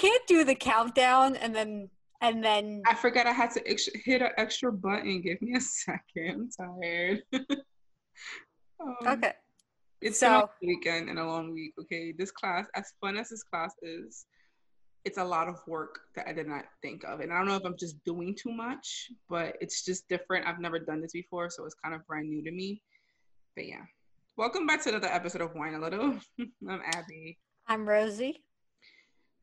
can't do the countdown and then and then I forgot I had to hit an extra button. Give me a second. I'm tired. um, okay. It's so, been a weekend and a long week. Okay, this class, as fun as this class is, it's a lot of work that I did not think of. And I don't know if I'm just doing too much, but it's just different. I've never done this before, so it's kind of brand new to me. But yeah. Welcome back to another episode of Wine a Little. I'm Abby. I'm Rosie.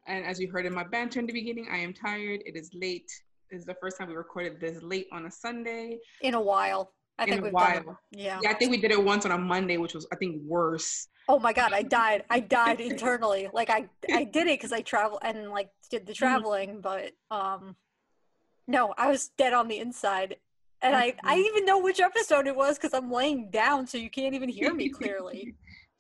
And as you heard in my banter in the beginning, I am tired. It is late. This is the first time we recorded this late on a Sunday. In a while. I in think we've while. Yeah. Yeah, I think we did it once on a Monday, which was I think worse. Oh my god, I died. I died internally. Like I I did it because I travel and like did the mm-hmm. traveling, but um no, I was dead on the inside. And I I mm-hmm. even know which episode it was because I'm laying down so you can't even hear me clearly.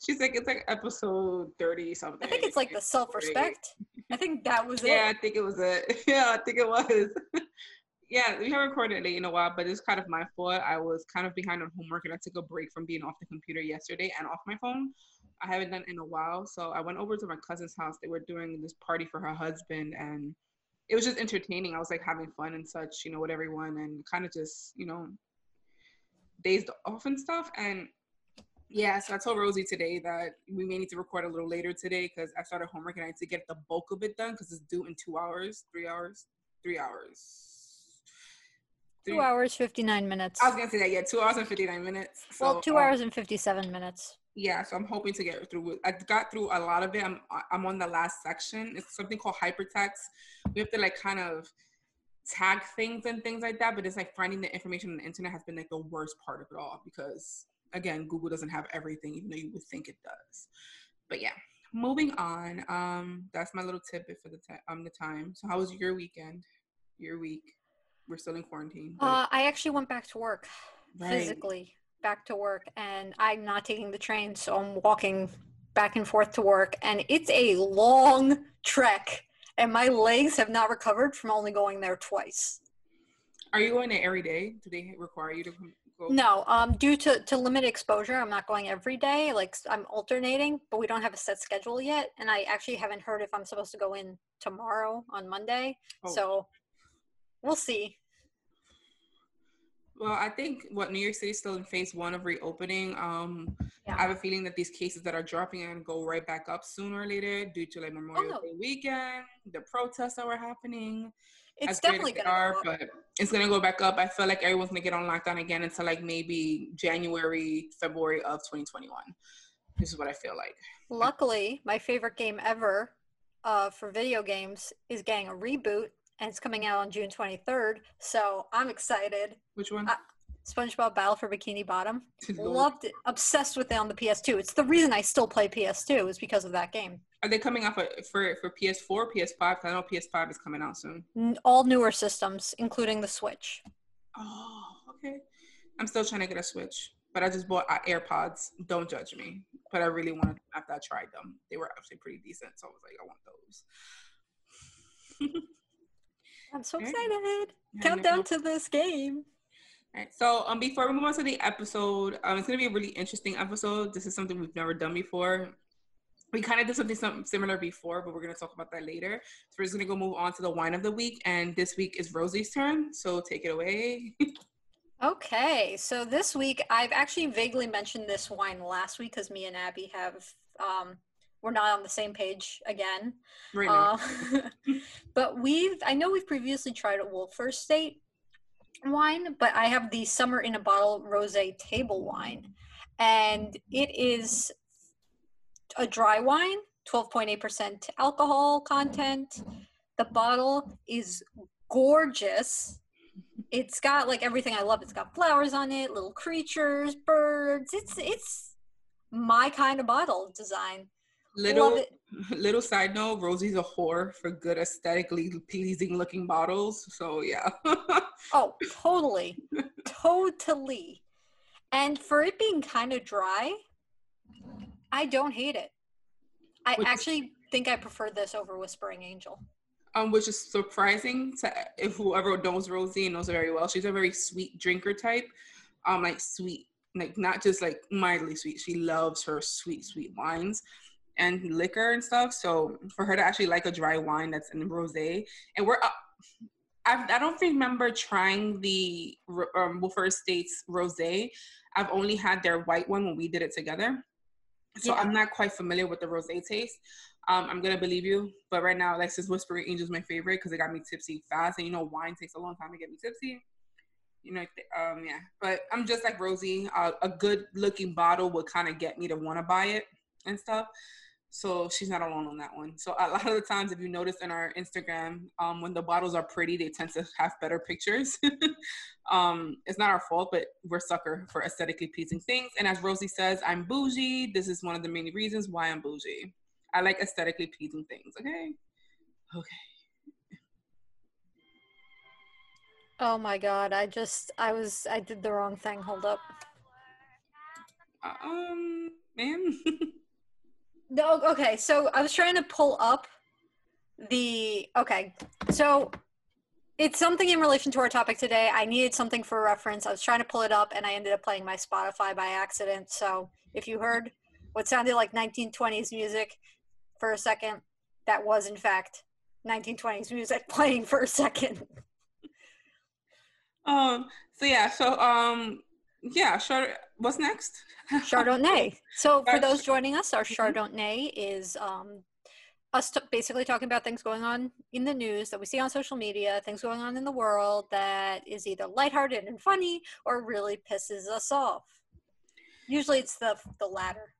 She's like, it's like episode 30 something. I think it's like the self respect. I think that was it. Yeah, I think it was it. Yeah, I think it was. yeah, we haven't recorded late in a while, but it's kind of my fault. I was kind of behind on homework and I took a break from being off the computer yesterday and off my phone. I haven't done in a while. So I went over to my cousin's house. They were doing this party for her husband and it was just entertaining. I was like having fun and such, you know, with everyone and kind of just, you know, dazed off and stuff. And yeah, so I told Rosie today that we may need to record a little later today because I started homework and I need to get the bulk of it done because it's due in two hours, three hours, three hours. Three. Two hours, 59 minutes. I was going to say that, yeah, two hours and 59 minutes. So, well, two um, hours and 57 minutes yeah so i'm hoping to get through i got through a lot of it i'm i'm on the last section it's something called hypertext we have to like kind of tag things and things like that but it's like finding the information on the internet has been like the worst part of it all because again google doesn't have everything even though you would think it does but yeah moving on um that's my little tidbit for the t- um the time so how was your weekend your week we're still in quarantine but... uh i actually went back to work right. physically back to work and I'm not taking the train, so I'm walking back and forth to work and it's a long trek and my legs have not recovered from only going there twice. Are you going there every day? Do they require you to go? No, um, due to, to limited exposure, I'm not going every day. Like I'm alternating, but we don't have a set schedule yet. And I actually haven't heard if I'm supposed to go in tomorrow on Monday. Oh. So we'll see. Well, I think what New York City is still in phase one of reopening. Um, yeah. I have a feeling that these cases that are dropping and go right back up sooner or later due to like Memorial oh. Day weekend, the protests that were happening. It's definitely gonna are, but it's gonna go back up. I feel like everyone's gonna get on lockdown again until like maybe January, February of 2021. This is what I feel like. Luckily, my favorite game ever uh, for video games is getting a reboot and it's coming out on June 23rd. So I'm excited. Which one? Uh, SpongeBob Battle for Bikini Bottom. Loved it. Obsessed with it on the PS2. It's the reason I still play PS2 is because of that game. Are they coming out for for, for PS4, PS5? I know PS5 is coming out soon. All newer systems, including the Switch. Oh, okay. I'm still trying to get a Switch, but I just bought uh, AirPods. Don't judge me, but I really wanted after I tried them. They were actually pretty decent, so I was like, I want those. I'm so excited. Countdown to this game. All right. So um before we move on to the episode, um it's gonna be a really interesting episode. This is something we've never done before. We kind of did something, something similar before, but we're gonna talk about that later. So we're just gonna go move on to the wine of the week, and this week is Rosie's turn. So take it away. okay, so this week I've actually vaguely mentioned this wine last week because me and Abby have um, we're not on the same page again. Right uh, but we've, I know we've previously tried a Wölffer Estate wine, but I have the Summer in a Bottle Rosé Table Wine. And it is a dry wine, 12.8% alcohol content. The bottle is gorgeous. It's got like everything I love. It's got flowers on it, little creatures, birds. It's it's my kind of bottle design. Little little side note, Rosie's a whore for good aesthetically pleasing looking bottles. So yeah. oh, totally. totally. And for it being kind of dry, I don't hate it. I which, actually think I prefer this over Whispering Angel. Um, which is surprising to if whoever knows Rosie knows her very well. She's a very sweet drinker type. Um, like sweet like not just like mildly sweet. She loves her sweet, sweet wines and liquor and stuff. So for her to actually like a dry wine that's in rosé, and we're uh, I, I don't remember trying the um, Wolford Estates rosé. I've only had their white one when we did it together. So yeah. I'm not quite familiar with the rosé taste. Um, I'm gonna believe you, but right now, Alexis Whispering Angel is my favorite because it got me tipsy fast, and you know, wine takes a long time to get me tipsy. You know, um, yeah. But I'm just like Rosie. Uh, a good looking bottle would kind of get me to want to buy it and stuff. So she's not alone on that one. So a lot of the times, if you notice in our Instagram, um, when the bottles are pretty, they tend to have better pictures. um, it's not our fault, but we're sucker for aesthetically pleasing things. And as Rosie says, I'm bougie. This is one of the many reasons why I'm bougie. I like aesthetically pleasing things. Okay. Okay. Oh my god! I just I was I did the wrong thing. Hold up. Um, ma'am. no. Okay. So I was trying to pull up the. Okay. So it's something in relation to our topic today. I needed something for reference. I was trying to pull it up, and I ended up playing my Spotify by accident. So if you heard what sounded like 1920s music, for a second, that was in fact 1920s music playing for a second. um. So yeah. So um. Yeah. Sure. What's next? Chardonnay. So for those joining us, our mm-hmm. Chardonnay is um us t- basically talking about things going on in the news that we see on social media, things going on in the world that is either lighthearted and funny or really pisses us off. Usually it's the the latter.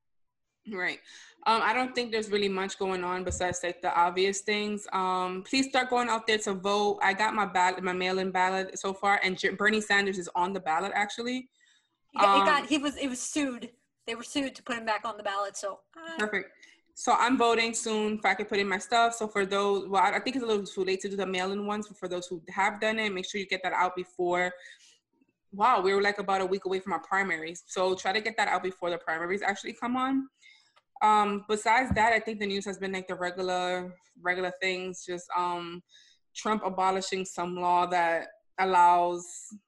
Right. Um, I don't think there's really much going on besides like the obvious things. Um, please start going out there to vote. I got my ballot, my mail-in ballot so far, and J- Bernie Sanders is on the ballot actually. He got, um, he, got, he was it was sued. They were sued to put him back on the ballot. So uh. perfect. So I'm voting soon if I can put in my stuff. So for those, well, I think it's a little too late to do the mail-in ones. But for those who have done it, make sure you get that out before. Wow, we were like about a week away from our primaries. So try to get that out before the primaries actually come on. Um, besides that, I think the news has been like the regular regular things, just um, Trump abolishing some law that allows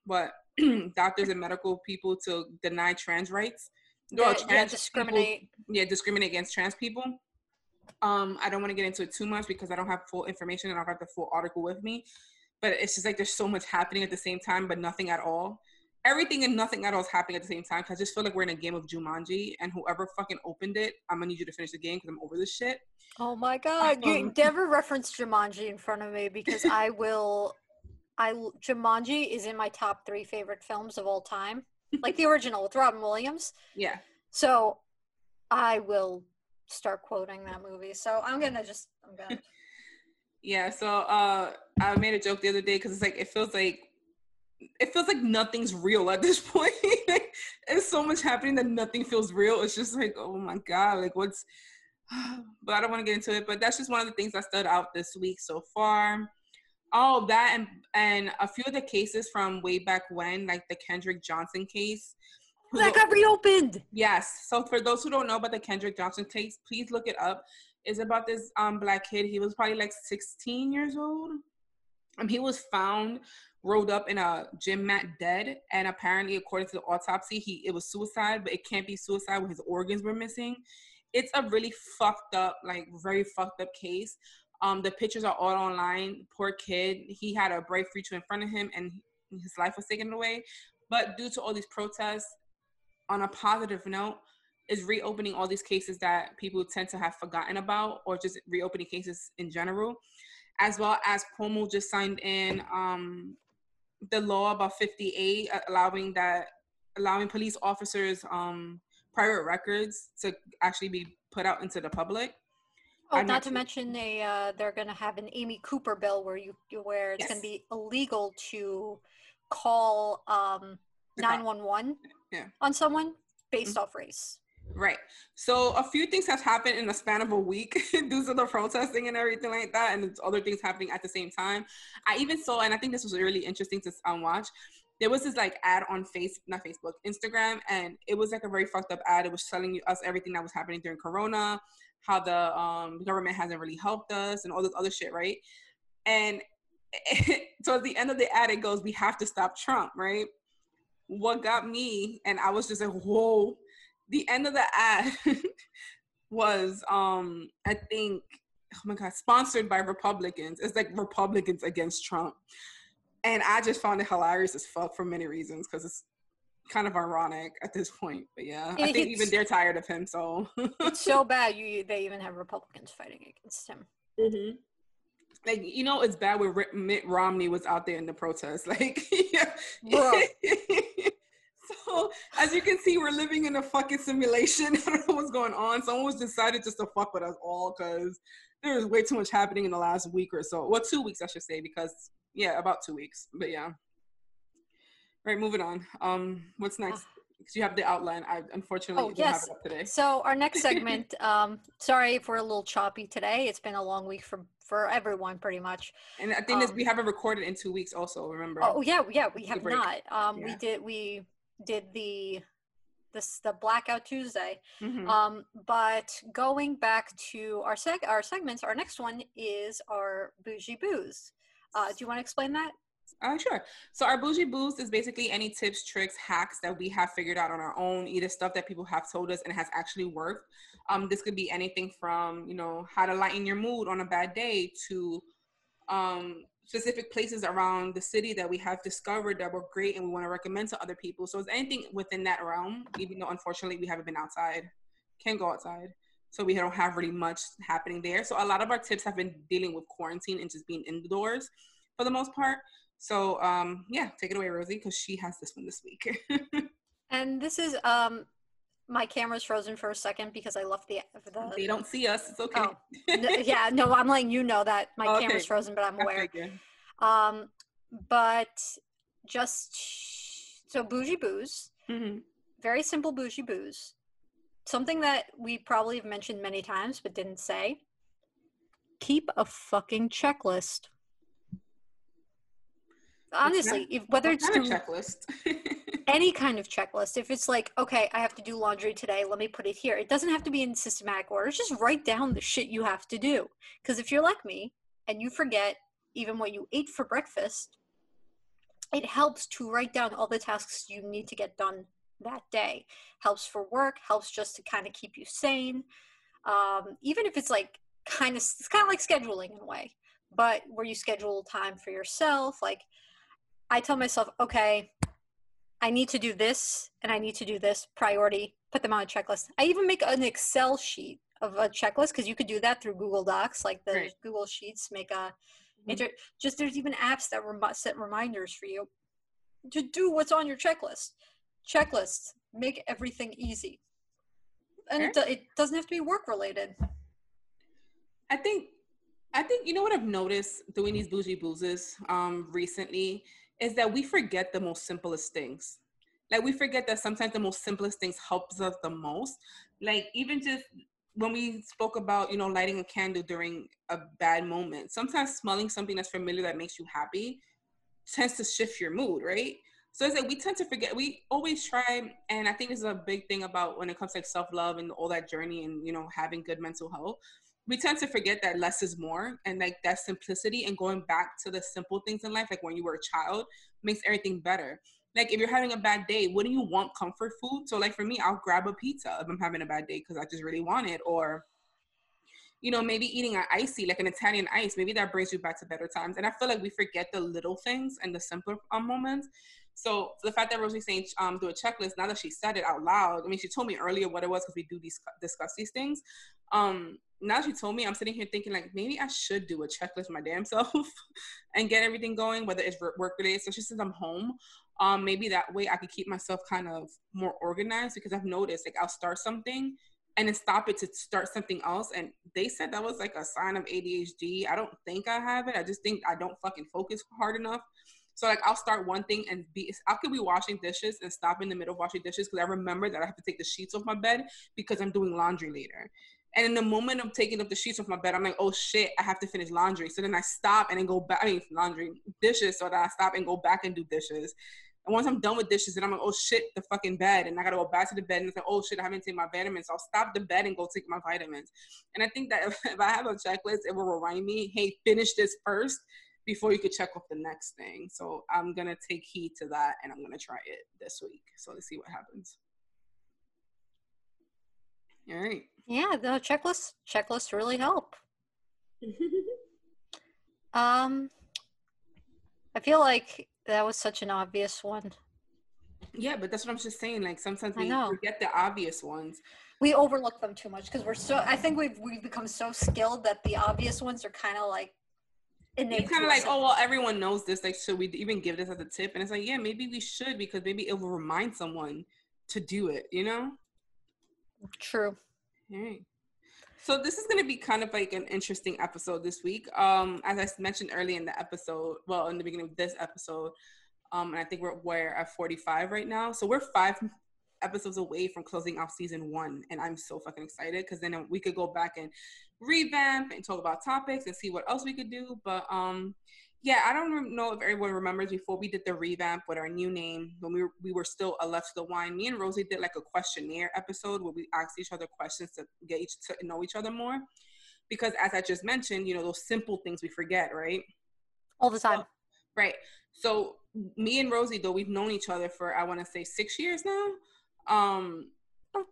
what doctors and medical people to deny trans rights. Yeah, trans yeah discriminate. People, yeah, discriminate against trans people. Um, I don't want to get into it too much because I don't have full information and I don't have the full article with me. But it's just like there's so much happening at the same time, but nothing at all everything and nothing at all is happening at the same time. Cause I just feel like we're in a game of Jumanji, and whoever fucking opened it, I'm gonna need you to finish the game because I'm over this shit. Oh my god! Um, you never reference Jumanji in front of me because I will. I Jumanji is in my top three favorite films of all time, like the original with Robin Williams. Yeah. So, I will start quoting that movie. So I'm gonna just I'm gonna. yeah. So uh, I made a joke the other day because it's like it feels like it feels like nothing's real at this point. there's so much happening that nothing feels real. It's just like, oh my god, like what's? but I don't want to get into it. But that's just one of the things that stood out this week so far. Oh, that and and a few of the cases from way back when, like the Kendrick Johnson case. That got reopened. Yes. So for those who don't know about the Kendrick Johnson case, please look it up. It's about this um black kid. He was probably like 16 years old. Um, he was found rolled up in a gym mat dead and apparently according to the autopsy he it was suicide but it can't be suicide when his organs were missing it's a really fucked up like very fucked up case um the pictures are all online. Poor kid. He had a bright future in front of him and his life was taken away. But due to all these protests on a positive note is reopening all these cases that people tend to have forgotten about or just reopening cases in general as well as Cuomo just signed in um, the law about 50-a uh, allowing that allowing police officers um private records to actually be put out into the public oh I'm not, not to mention they uh they're gonna have an amy cooper bill where you where it's yes. gonna be illegal to call um 911 yeah. on someone based mm-hmm. off race Right. So a few things have happened in the span of a week due to the protesting and everything like that, and other things happening at the same time. I even saw, and I think this was really interesting to um, watch. There was this like ad on face, not Facebook, Instagram, and it was like a very fucked up ad. It was telling us everything that was happening during Corona, how the um, government hasn't really helped us, and all this other shit, right? And towards the end of the ad, it goes, "We have to stop Trump," right? what got me, and I was just like, whoa. The end of the ad was, um, I think, oh my god, sponsored by Republicans. It's like Republicans against Trump, and I just found it hilarious as fuck for many reasons because it's kind of ironic at this point. But yeah, I think even they're tired of him. So it's so bad. You they even have Republicans fighting against him. Mm-hmm. Like you know, it's bad when Mitt Romney was out there in the protest. Like, yeah. so as you can see, we're living in a fucking simulation. I don't know what's going on. Someone was decided just to fuck with us all because there was way too much happening in the last week or so. Well, two weeks I should say because yeah, about two weeks. But yeah. All right, moving on. Um, what's next? Because you have the outline. I unfortunately oh, yes. have it up today. So our next segment. um, sorry if we're a little choppy today. It's been a long week for for everyone, pretty much. And I think um, we haven't recorded in two weeks. Also, remember? Oh yeah, yeah, we have not. Um, yeah. we did we did the this the blackout Tuesday. Mm-hmm. Um, but going back to our seg our segments, our next one is our bougie booze. Uh, do you want to explain that? Uh, sure. So our bougie boost is basically any tips, tricks, hacks that we have figured out on our own, either stuff that people have told us and has actually worked. Um, this could be anything from you know how to lighten your mood on a bad day to um, specific places around the city that we have discovered that were great and we want to recommend to other people. So it's anything within that realm, even though unfortunately we haven't been outside, can't go outside. So we don't have really much happening there. So a lot of our tips have been dealing with quarantine and just being indoors for the most part. So um, yeah, take it away, Rosie, because she has this one this week. and this is um, my camera's frozen for a second because I left the. the they don't see us. It's okay. Oh, yeah, no, I'm letting you know that my okay. camera's frozen, but I'm aware. Um, but just so bougie booze, mm-hmm. very simple bougie booze. Something that we probably have mentioned many times but didn't say. Keep a fucking checklist honestly, if, whether it's through checklist, any kind of checklist, if it's like, okay, I have to do laundry today, let me put it here. It doesn't have to be in systematic order. Just write down the shit you have to do. Because if you're like me and you forget even what you ate for breakfast, it helps to write down all the tasks you need to get done that day. Helps for work, helps just to kind of keep you sane. Um, even if it's like kind of, it's kind of like scheduling in a way, but where you schedule time for yourself, like I tell myself, okay, I need to do this and I need to do this priority, put them on a checklist. I even make an Excel sheet of a checklist because you could do that through Google Docs, like the right. Google Sheets make a mm-hmm. inter- just there's even apps that rem- set reminders for you to do what's on your checklist. Checklists make everything easy. And it, it doesn't have to be work related. I think I think you know what I've noticed doing these bougie boozes um recently is that we forget the most simplest things. Like we forget that sometimes the most simplest things helps us the most. Like even just when we spoke about, you know, lighting a candle during a bad moment, sometimes smelling something that's familiar that makes you happy tends to shift your mood, right? So it's like we tend to forget. We always try, and I think this is a big thing about when it comes to like self love and all that journey and you know having good mental health we tend to forget that less is more and like that simplicity and going back to the simple things in life like when you were a child makes everything better. Like if you're having a bad day do you want? Comfort food? So like for me i'll grab a pizza if i'm having a bad day because i just really want it or you know maybe eating an icy like an italian ice maybe that brings you back to better times. And i feel like we forget the little things and the simpler um, moments so the fact that Rosie's saying um, do a checklist, now that she said it out loud, I mean, she told me earlier what it was because we do these discuss these things. Um, now she told me, I'm sitting here thinking like maybe I should do a checklist my damn self and get everything going, whether it's work related. So she says I'm home. Um, maybe that way I could keep myself kind of more organized because I've noticed like I'll start something and then stop it to start something else. And they said that was like a sign of ADHD. I don't think I have it. I just think I don't fucking focus hard enough. So like I'll start one thing and be I could be washing dishes and stop in the middle of washing dishes because I remember that I have to take the sheets off my bed because I'm doing laundry later. And in the moment of taking up the sheets off my bed, I'm like, oh shit, I have to finish laundry. So then I stop and then go back. I mean, laundry, dishes. So that I stop and go back and do dishes. And once I'm done with dishes, then I'm like, oh shit, the fucking bed. And I gotta go back to the bed and say, oh shit, I haven't taken my vitamins. So I'll stop the bed and go take my vitamins. And I think that if, if I have a checklist, it will remind me, hey, finish this first before you could check off the next thing. So I'm gonna take heed to that and I'm gonna try it this week. So let's see what happens. All right. Yeah, the checklist checklists really help. um I feel like that was such an obvious one. Yeah, but that's what I'm just saying. Like sometimes we forget the obvious ones. We overlook them too much because we're so. I think we've we've become so skilled that the obvious ones are kind of like. It's kind of like, oh well, everyone knows this. Like, should we even give this as a tip? And it's like, yeah, maybe we should because maybe it will remind someone to do it. You know. True. All right. So this is going to be kind of like an interesting episode this week. Um, as I mentioned early in the episode, well, in the beginning of this episode, um, and I think we're we're at 45 right now. So we're five episodes away from closing off season one, and I'm so fucking excited because then we could go back and revamp and talk about topics and see what else we could do. But um, yeah, I don't know if everyone remembers before we did the revamp with our new name when we were, we were still a left to the wine. Me and Rosie did like a questionnaire episode where we asked each other questions to get each to know each other more. Because as I just mentioned, you know those simple things we forget, right? All the time. So, right. So me and Rosie though we've known each other for I want to say six years now. Um,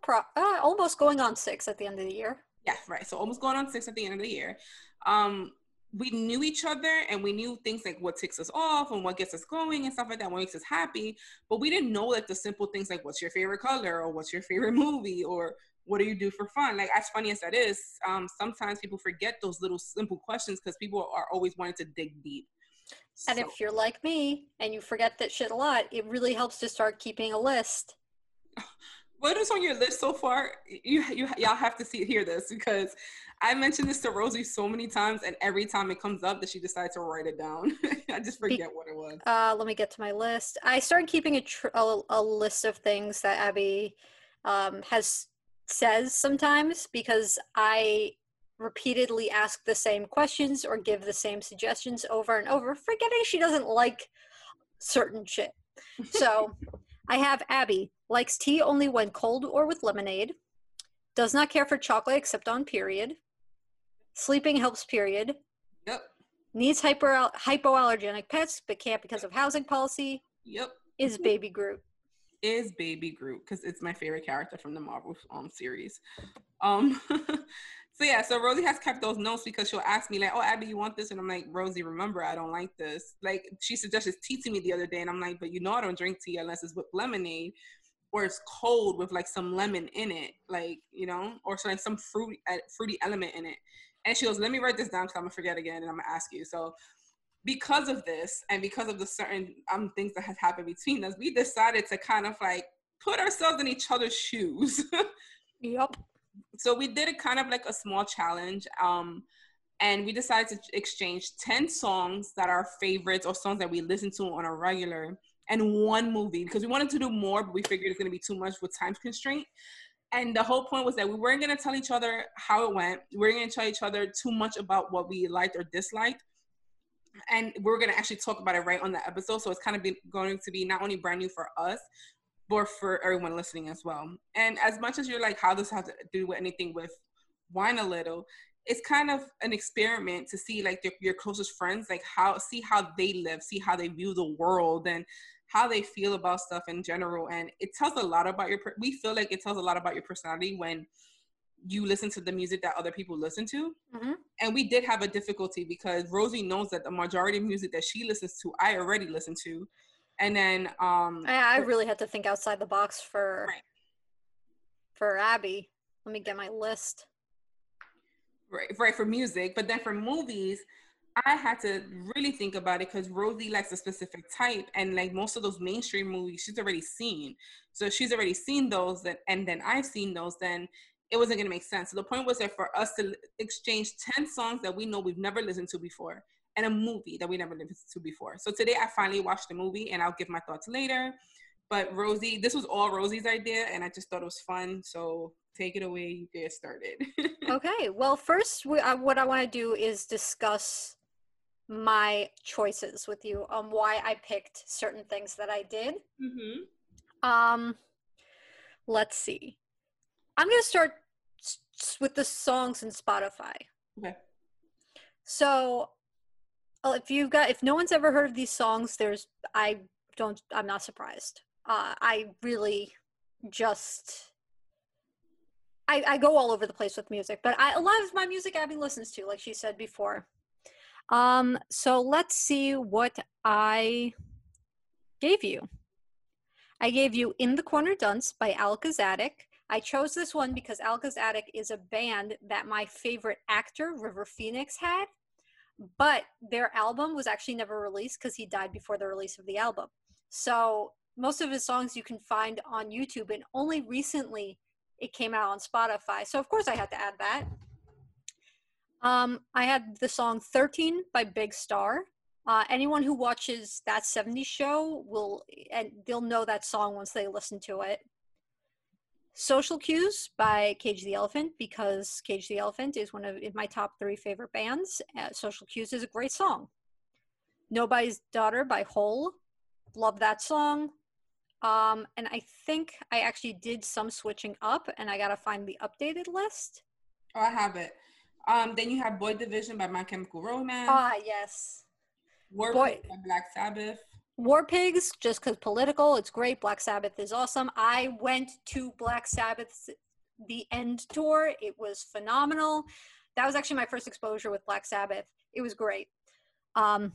pro- uh, almost going on six at the end of the year. Yeah, right. So almost going on six at the end of the year. Um, we knew each other and we knew things like what ticks us off and what gets us going and stuff like that, what makes us happy. But we didn't know like the simple things like what's your favorite color or what's your favorite movie or what do you do for fun? Like as funny as that is, um, sometimes people forget those little simple questions because people are always wanting to dig deep. And so. if you're like me and you forget that shit a lot, it really helps to start keeping a list. What is on your list so far? You, you y'all have to see hear this because I mentioned this to Rosie so many times, and every time it comes up, that she decides to write it down. I just forget what it was. Uh, let me get to my list. I started keeping a, tr- a, a list of things that Abby um, has says sometimes because I repeatedly ask the same questions or give the same suggestions over and over, forgetting she doesn't like certain shit. So I have Abby likes tea only when cold or with lemonade, does not care for chocolate except on period, Sleeping helps, period. Yep. Needs hyper hypoallergenic pets, but can't because of housing policy. Yep. Is Baby Groot. Is Baby Groot because it's my favorite character from the Marvel um series. Um. so yeah, so Rosie has kept those notes because she'll ask me like, "Oh, Abby, you want this?" And I'm like, "Rosie, remember, I don't like this." Like she suggested tea to me the other day, and I'm like, "But you know, I don't drink tea unless it's with lemonade." Or it's cold with like some lemon in it, like you know, or so like some fruit fruity element in it. And she goes, let me write this down because I'm gonna forget again and I'm gonna ask you. So because of this and because of the certain um things that has happened between us, we decided to kind of like put ourselves in each other's shoes. yep. So we did a kind of like a small challenge. Um and we decided to exchange 10 songs that are favorites or songs that we listen to on a regular and one movie because we wanted to do more, but we figured it's going to be too much with time constraint. And the whole point was that we weren't going to tell each other how it went. We weren't going to tell each other too much about what we liked or disliked. And we are going to actually talk about it right on the episode. So it's kind of going to be not only brand new for us but for everyone listening as well. And as much as you're like how does have to do with anything with wine a little it's kind of an experiment to see like your closest friends like how see how they live see how they view the world. And how they feel about stuff in general and it tells a lot about your we feel like it tells a lot about your personality when you listen to the music that other people listen to mm-hmm. and we did have a difficulty because rosie knows that the majority of music that she listens to i already listen to and then um i, I really had to think outside the box for right. for abby let me get my list right right for music but then for movies I had to really think about it because Rosie likes a specific type, and like most of those mainstream movies, she's already seen. So she's already seen those, that, and then I've seen those. Then it wasn't gonna make sense. So the point was that for us to exchange ten songs that we know we've never listened to before, and a movie that we never listened to before. So today I finally watched the movie, and I'll give my thoughts later. But Rosie, this was all Rosie's idea, and I just thought it was fun. So take it away. You get started. okay. Well, first, we, uh, what I want to do is discuss my choices with you on why I picked certain things that I did. Mm-hmm. Um, let's see. I'm gonna start with the songs in Spotify. Okay. So, Well, if you've got if no one's ever heard of these songs, there's I don't I'm not surprised. Uh, I really just I, I go all over the place with music, but I, a lot of my music Abby listens to, like she said before. Um, so let's see what I gave you. I gave you In the Corner Dunce by Aleka's Attic. I chose this one because Aleka's Attic is a band that my favorite actor, River Phoenix, had, but their album was actually never released because he died before the release of the album. So most of his songs you can find on YouTube, and only recently it came out on Spotify. So of course I had to add that. Um, I had the song 13 by Big Star. Uh, anyone who watches that 70s show will, and they'll know that song once they listen to it. Social Cues by Cage the Elephant because Cage the Elephant is one of my top three favorite bands. Uh, Social Cues is a great song. Nobody's Daughter by Hole. Love that song. Um, and I think I actually did some switching up and I got to find the updated list. Oh, I have it. Um, then you have Boy Division by My Chemical Romance. Ah, yes. War Boy- by Black Sabbath. War Pigs, just because political, it's great. Black Sabbath is awesome. I went to Black Sabbath's The End tour. It was phenomenal. That was actually my first exposure with Black Sabbath. It was great. Um,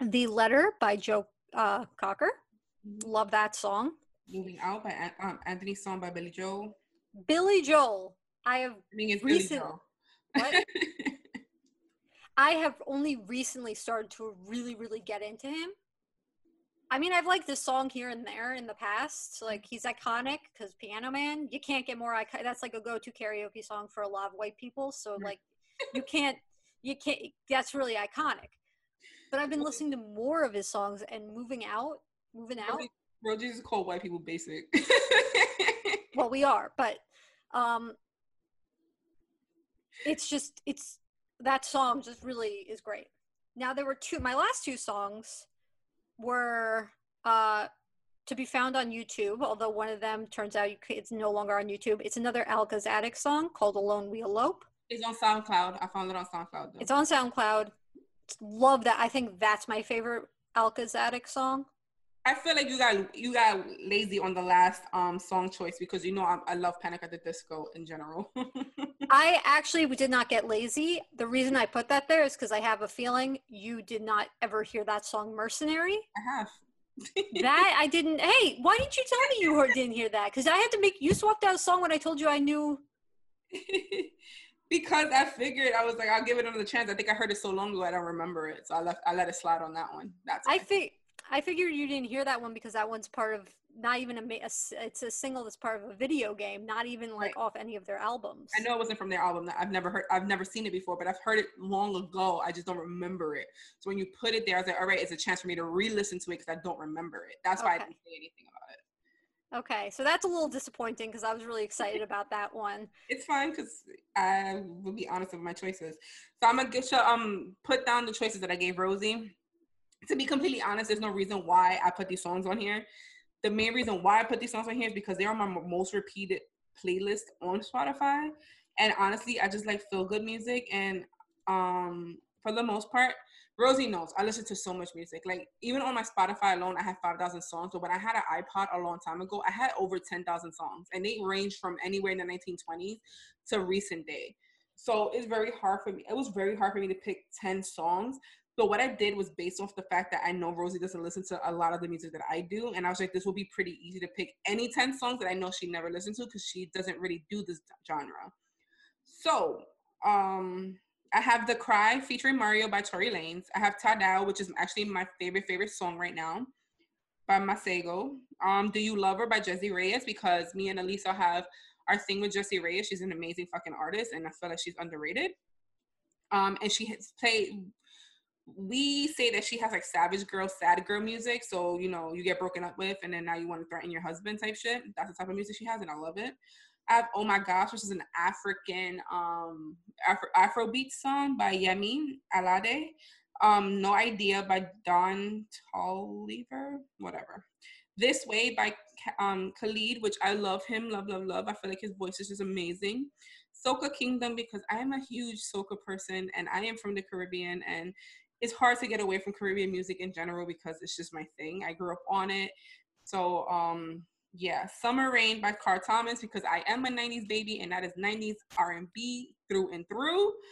the Letter by Joe uh, Cocker. Mm-hmm. Love that song. Moving Out by um, Anthony Song by Billy Joel. Billy Joel. I have. I think it's recent- Billy Joel. What? I have only recently started to really, really get into him. I mean, I've liked this song here and there in the past. Like he's iconic because Piano Man. You can't get more iconic. That's like a go-to karaoke song for a lot of white people. So like, you can't, you can't. That's really iconic. But I've been listening to more of his songs and moving out, moving out. Rosie is called white people basic. well, we are, but um, it's just it's that song just really is great. Now there were two. My last two songs were uh, to be found on YouTube, although one of them turns out it's no longer on YouTube. It's another Aleka's Attic song called Alone We Elope. It's on SoundCloud. I found it on SoundCloud. Though. It's on SoundCloud. Love that. I think that's my favorite Aleka's Attic song. I feel like you got you got lazy on the last um song choice because you know I, I love Panic at the Disco in general. I actually did not get lazy. The reason I put that there is because I have a feeling you did not ever hear that song "Mercenary." I have. that I didn't. Hey, why didn't you tell me you heard, didn't hear that? Because I had to make you swapped out a song when I told you I knew. because I figured I was like, I'll give it another chance. I think I heard it so long ago, I don't remember it, so I left. I let it slide on that one. That's. I think I figured you didn't hear that one because that one's part of not even a, a it's a single that's part of a video game, not even like right. off any of their albums. I know it wasn't from their album. I've never heard, I've never seen it before, but I've heard it long ago. I just don't remember it. So when you put it there, I was like, all right, it's a chance for me to re-listen to it because I don't remember it. That's okay. why I didn't say anything about it. Okay, so that's a little disappointing because I was really excited about that one. It's fine because I will be honest with my choices. So I'm gonna get you um put down the choices that I gave Rosie to be completely honest, there's no reason why I put these songs on here. The main reason why I put these songs on here is because they're on my most repeated playlist on Spotify. And honestly, I just like feel good music. And um, for the most part, Rosie knows I listen to so much music. Like even on my Spotify alone, I have five thousand songs. But when I had an iPod a long time ago, I had over ten thousand songs, and they range from anywhere in the 1920s to recent day. So it's very hard for me. It was very hard for me to pick ten songs. So what I did was based off the fact that I know Rosie doesn't listen to a lot of the music that I do, and I was like, this will be pretty easy to pick any ten songs that I know she never listened to because she doesn't really do this genre. So um, I have The Cry featuring Mario by Tory Lanez. I have Tadao, which is actually my favorite favorite song right now by Masego. Um, Do You Love Her by Jessie Reyez because me and Elisa have our thing with Jessie Reyez. She's an amazing fucking artist, and I feel like she's underrated. Um, and she has played we say that she has like savage girl, sad girl music. So, you know, you get broken up with and then now you want to threaten your husband type shit. That's the type of music she has and I love it. I have Oh My Gosh, which is an African um Afro Afrobeat song by Yemi Alade. Um, No Idea by Don Toliver, whatever. This Way by um Khalid, which I love him, love, love, love. I feel like his voice is just amazing. Soca Kingdom because I am a huge soca person and I am from the Caribbean and it's hard to get away from Caribbean music in general because it's just my thing. I grew up on it. So um yeah, Summer Rain by Carl Thomas because I am a 90s baby and that is 90s R&B through and through.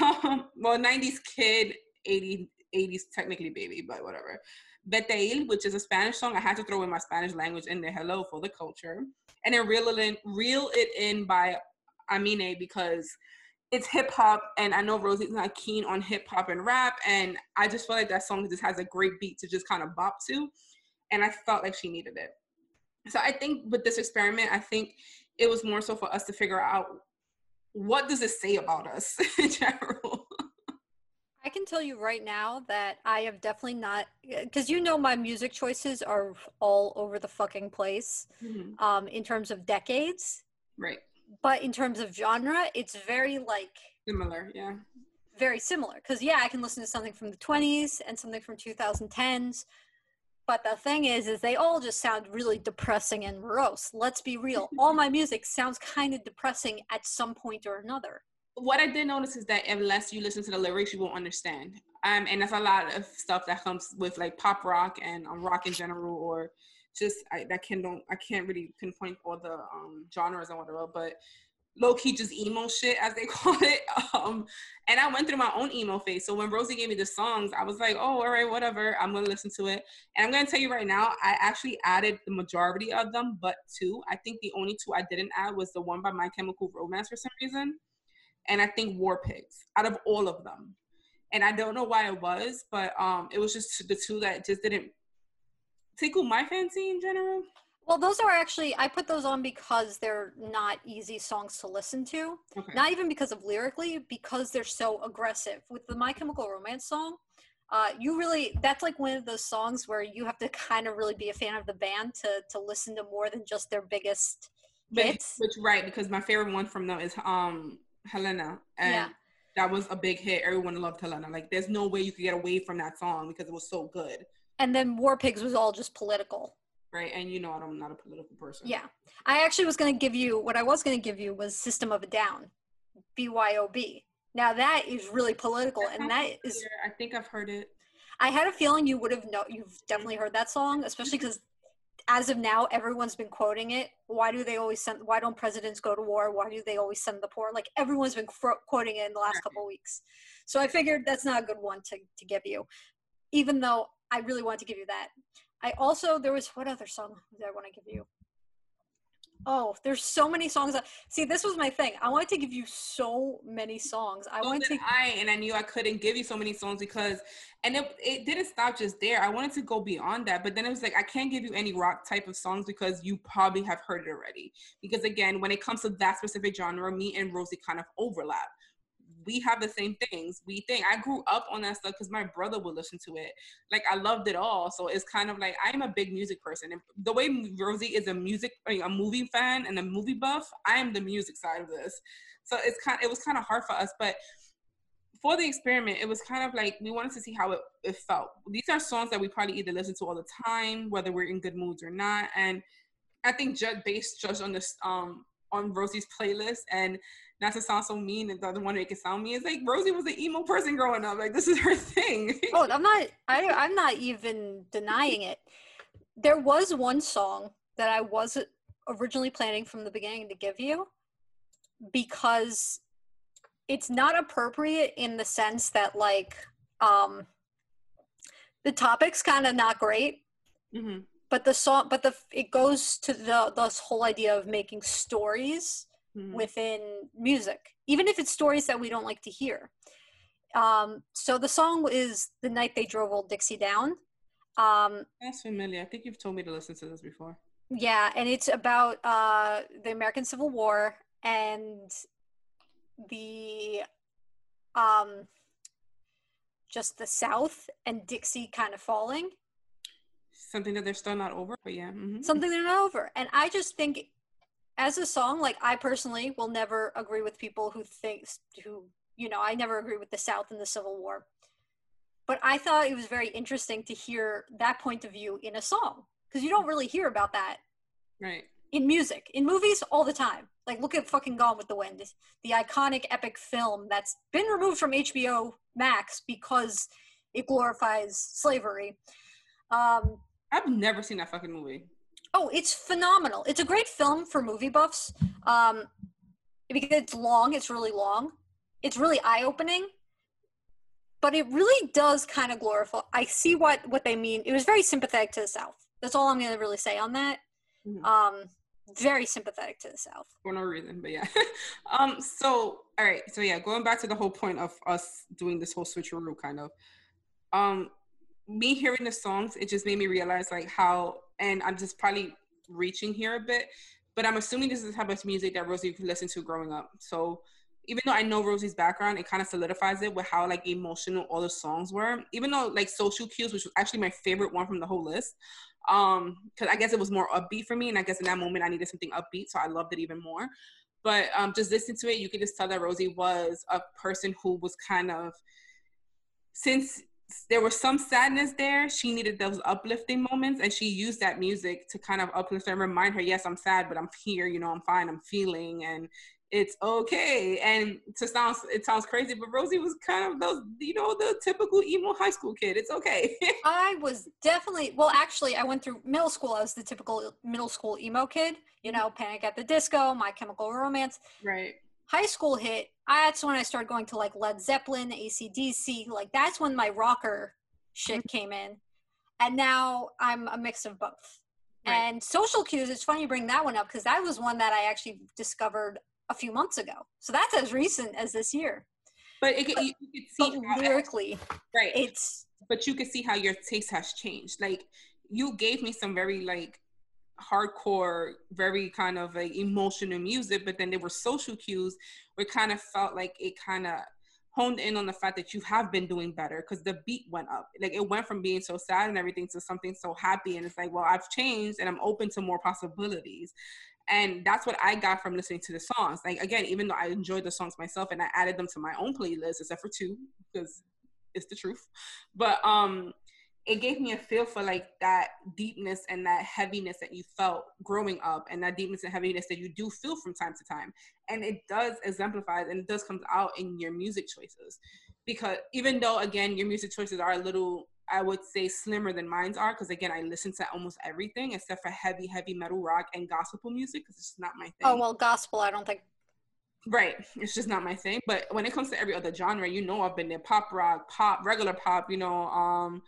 Um, well, 90s kid, 80s 80s technically baby, but whatever. Beteil, which is a Spanish song. I had to throw in my Spanish language in there. Hello for the culture. And then Reel It In, Reel It In by Amine because it's hip hop and I know Rosie's not keen on hip hop and rap. And I just feel like that song just has a great beat to just kind of bop to. And I felt like she needed it. So I think with this experiment, I think it was more so for us to figure out what does it say about us in general. I can tell you right now that I have definitely not, because you know my music choices are all over the fucking place mm-hmm. um, in terms of decades. Right. But in terms of genre, it's very like similar, yeah. Very similar. Because, yeah, I can listen to something from the 20s and something from 2010s. But the thing is, is they all just sound really depressing and morose. Let's be real. all my music sounds kind of depressing at some point or another what I did notice is that unless you listen to the lyrics, you won't understand. Um, and that's a lot of stuff that comes with like pop rock and um, rock in general, or just I, that can don't I can't really pinpoint all the um, genres and whatever, but low key just emo shit as they call it. Um, and I went through my own emo phase. So when Rosie gave me the songs, I was like, oh, all right, whatever. I'm gonna listen to it. And I'm gonna tell you right now, I actually added the majority of them, but two. I think the only two I didn't add was the one by My Chemical Romance for some reason and I think War Pigs out of all of them. And I don't know why it was, but um, it was just the two that just didn't tickle my fancy in general. Well, those are actually I put those on because they're not easy songs to listen to. Okay. Not even because of lyrically, because they're so aggressive. With the My Chemical Romance song, uh, you really that's like one of those songs where you have to kind of really be a fan of the band to to listen to more than just their biggest hits. Which right, because my favorite one from them is um Helena. And yeah. that was a big hit. Everyone loved Helena. Like there's no way you could get away from that song because it was so good. And then War Pigs was all just political. Right. And you know I'm not a political person. Yeah. I actually was gonna give you what I was gonna give you was System of a Down. BYOB. Now that is really political and that is I think I've heard it. I had a feeling you would have know you've definitely heard that song, especially because as of now, everyone's been quoting it. Why do they always send? Why don't presidents go to war? Why do they always send the poor? Like everyone's been quoting it in the last couple weeks. So I figured that's not a good one to to give you, even though I really want to give you that. I also there was what other song did I want to give you? Oh, there's so many songs. That, see, this was my thing. I wanted to give you so many songs. I so wanted to. I and I knew I couldn't give you so many songs because, and it it didn't stop just there. I wanted to go beyond that, but then it was like I can't give you any rock type of songs because you probably have heard it already. Because again, when it comes to that specific genre, me and Rosie kind of overlap we have the same things. We think I grew up on that stuff because my brother would listen to it. Like I loved it all. So it's kind of like I'm a big music person. And the way Rosie is a music, a movie fan and a movie buff, I am the music side of this. So it's kind. It was kind of hard for us, but for the experiment, it was kind of like we wanted to see how it, it felt. These are songs that we probably either listen to all the time, whether we're in good moods or not. And I think just based just on this um on Rosie's playlist and not to sound so mean and doesn't want to make it sound mean. is like Rosie was an emo person growing up. Like this is her thing. oh, I'm not. I, I'm not even denying it. There was one song that I wasn't originally planning from the beginning to give you because it's not appropriate in the sense that like um the topic's kind of not great. Mm-hmm. But the song, but the it goes to the this whole idea of making stories mm-hmm. within music, even if it's stories that we don't like to hear. Um, so the song is "The Night They Drove Old Dixie Down." Um, That's familiar. I think you've told me to listen to this before. Yeah, and it's about uh, the American Civil War and the um, just the South and Dixie kind of falling. Something that they're still not over, but yeah. Mm-hmm. Something they're not over. And I just think as a song, like I personally will never agree with people who thinks who you know I never agree with the South and the Civil War, but I thought it was very interesting to hear that point of view in a song because you don't really hear about that, right? In music, in movies, all the time. Like look at fucking Gone with the Wind, the iconic epic film that's been removed from HBO Max because it glorifies slavery. Um, I've never seen that fucking movie. Oh, it's phenomenal. It's a great film for movie buffs. Um, because it's long, it's really long. It's really eye opening. But it really does kind of glorify. I see what what they mean. It was very sympathetic to the South. That's all I'm going to really say on that. Mm-hmm. Um, very sympathetic to the South for no reason, but yeah. um, so all right, so yeah, going back to the whole point of us doing this whole switcheroo kind of. Um, me hearing the songs, it just made me realize like how, and I'm just probably reaching here a bit, but I'm assuming this is the type of music that Rosie listened to growing up. So even though I know Rosie's background, it kind of solidifies it with how like emotional all the songs were. Even though like Social Cues, which was actually my favorite one from the whole list, um, because I guess it was more upbeat for me, and I guess in that moment I needed something upbeat, so I loved it even more. But um, just listening to it, you could just tell that Rosie was a person who was kind of since there was some sadness there. She needed those uplifting moments, and she used that music to kind of uplift her and remind her, "Yes, I'm sad, but I'm here. You know, I'm fine. I'm feeling, and it's okay. And to sound it sounds crazy, but Rosie was kind of those, you know, the typical emo high school kid. It's okay. I was definitely well, actually, I went through middle school. I was the typical middle school emo kid. You mm-hmm. know, Panic at the Disco, My Chemical Romance. Right. High school hit. That's when I started going to like Led Zeppelin, ACDC. Like that's when my rocker shit mm-hmm. came in. And now I'm a mix of both. Right. And social cues, it's funny you bring that one up because that was one that I actually discovered a few months ago. So that's as recent as this year. But, it, but, you, you could see lyrically, right? It's but you could see how your taste has changed. Like you gave me some very like hardcore, very kind of like emotional music, but then there were social cues where kind of felt like it kind of honed in on the fact that you have been doing better because the beat went up. Like it went from being so sad and everything to something so happy. And it's like, well, I've changed and I'm open to more possibilities and that's what i got from listening to the songs like again even though i enjoyed the songs myself and i added them to my own playlist except for two because it's the truth but um it gave me a feel for like that deepness and that heaviness that you felt growing up and that deepness and heaviness that you do feel from time to time and it does exemplify and it does come out in your music choices because even though again your music choices are a little I would say slimmer than mine's are because again I listen to almost everything except for heavy heavy metal rock and gospel music because it's just not my thing. Oh well, gospel I don't think. Right, it's just not my thing. But when it comes to every other genre, you know I've been there: pop rock, pop, regular pop, you know, um,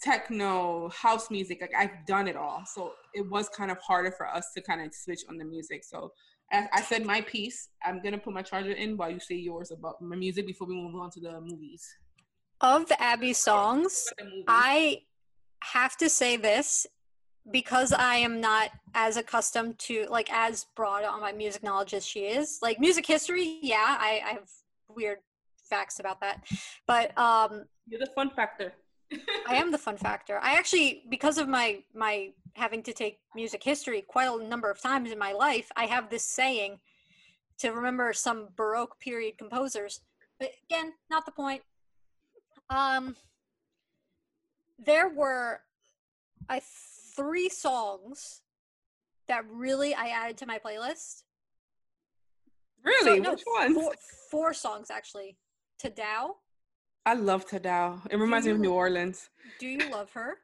techno, house music. Like I've done it all, so it was kind of harder for us to kind of switch on the music. So as I said my piece, I'm gonna put my charger in while you say yours about my music before we move on to the movies of Abby's songs, I have to say this because I am not as accustomed to like as broad on my music knowledge as she is. Like music history, yeah, I, I have weird facts about that. But um You're the fun factor. I am the fun factor. I actually because of my my having to take music history quite a number of times in my life, I have this saying to remember some Baroque period composers. But again, not the point. Um, there were I three songs that really I added to my playlist. Really? So, no, Which ones? Four, four, songs actually. Tadow. I love Tadow. It reminds me of New Orleans. Do you love her?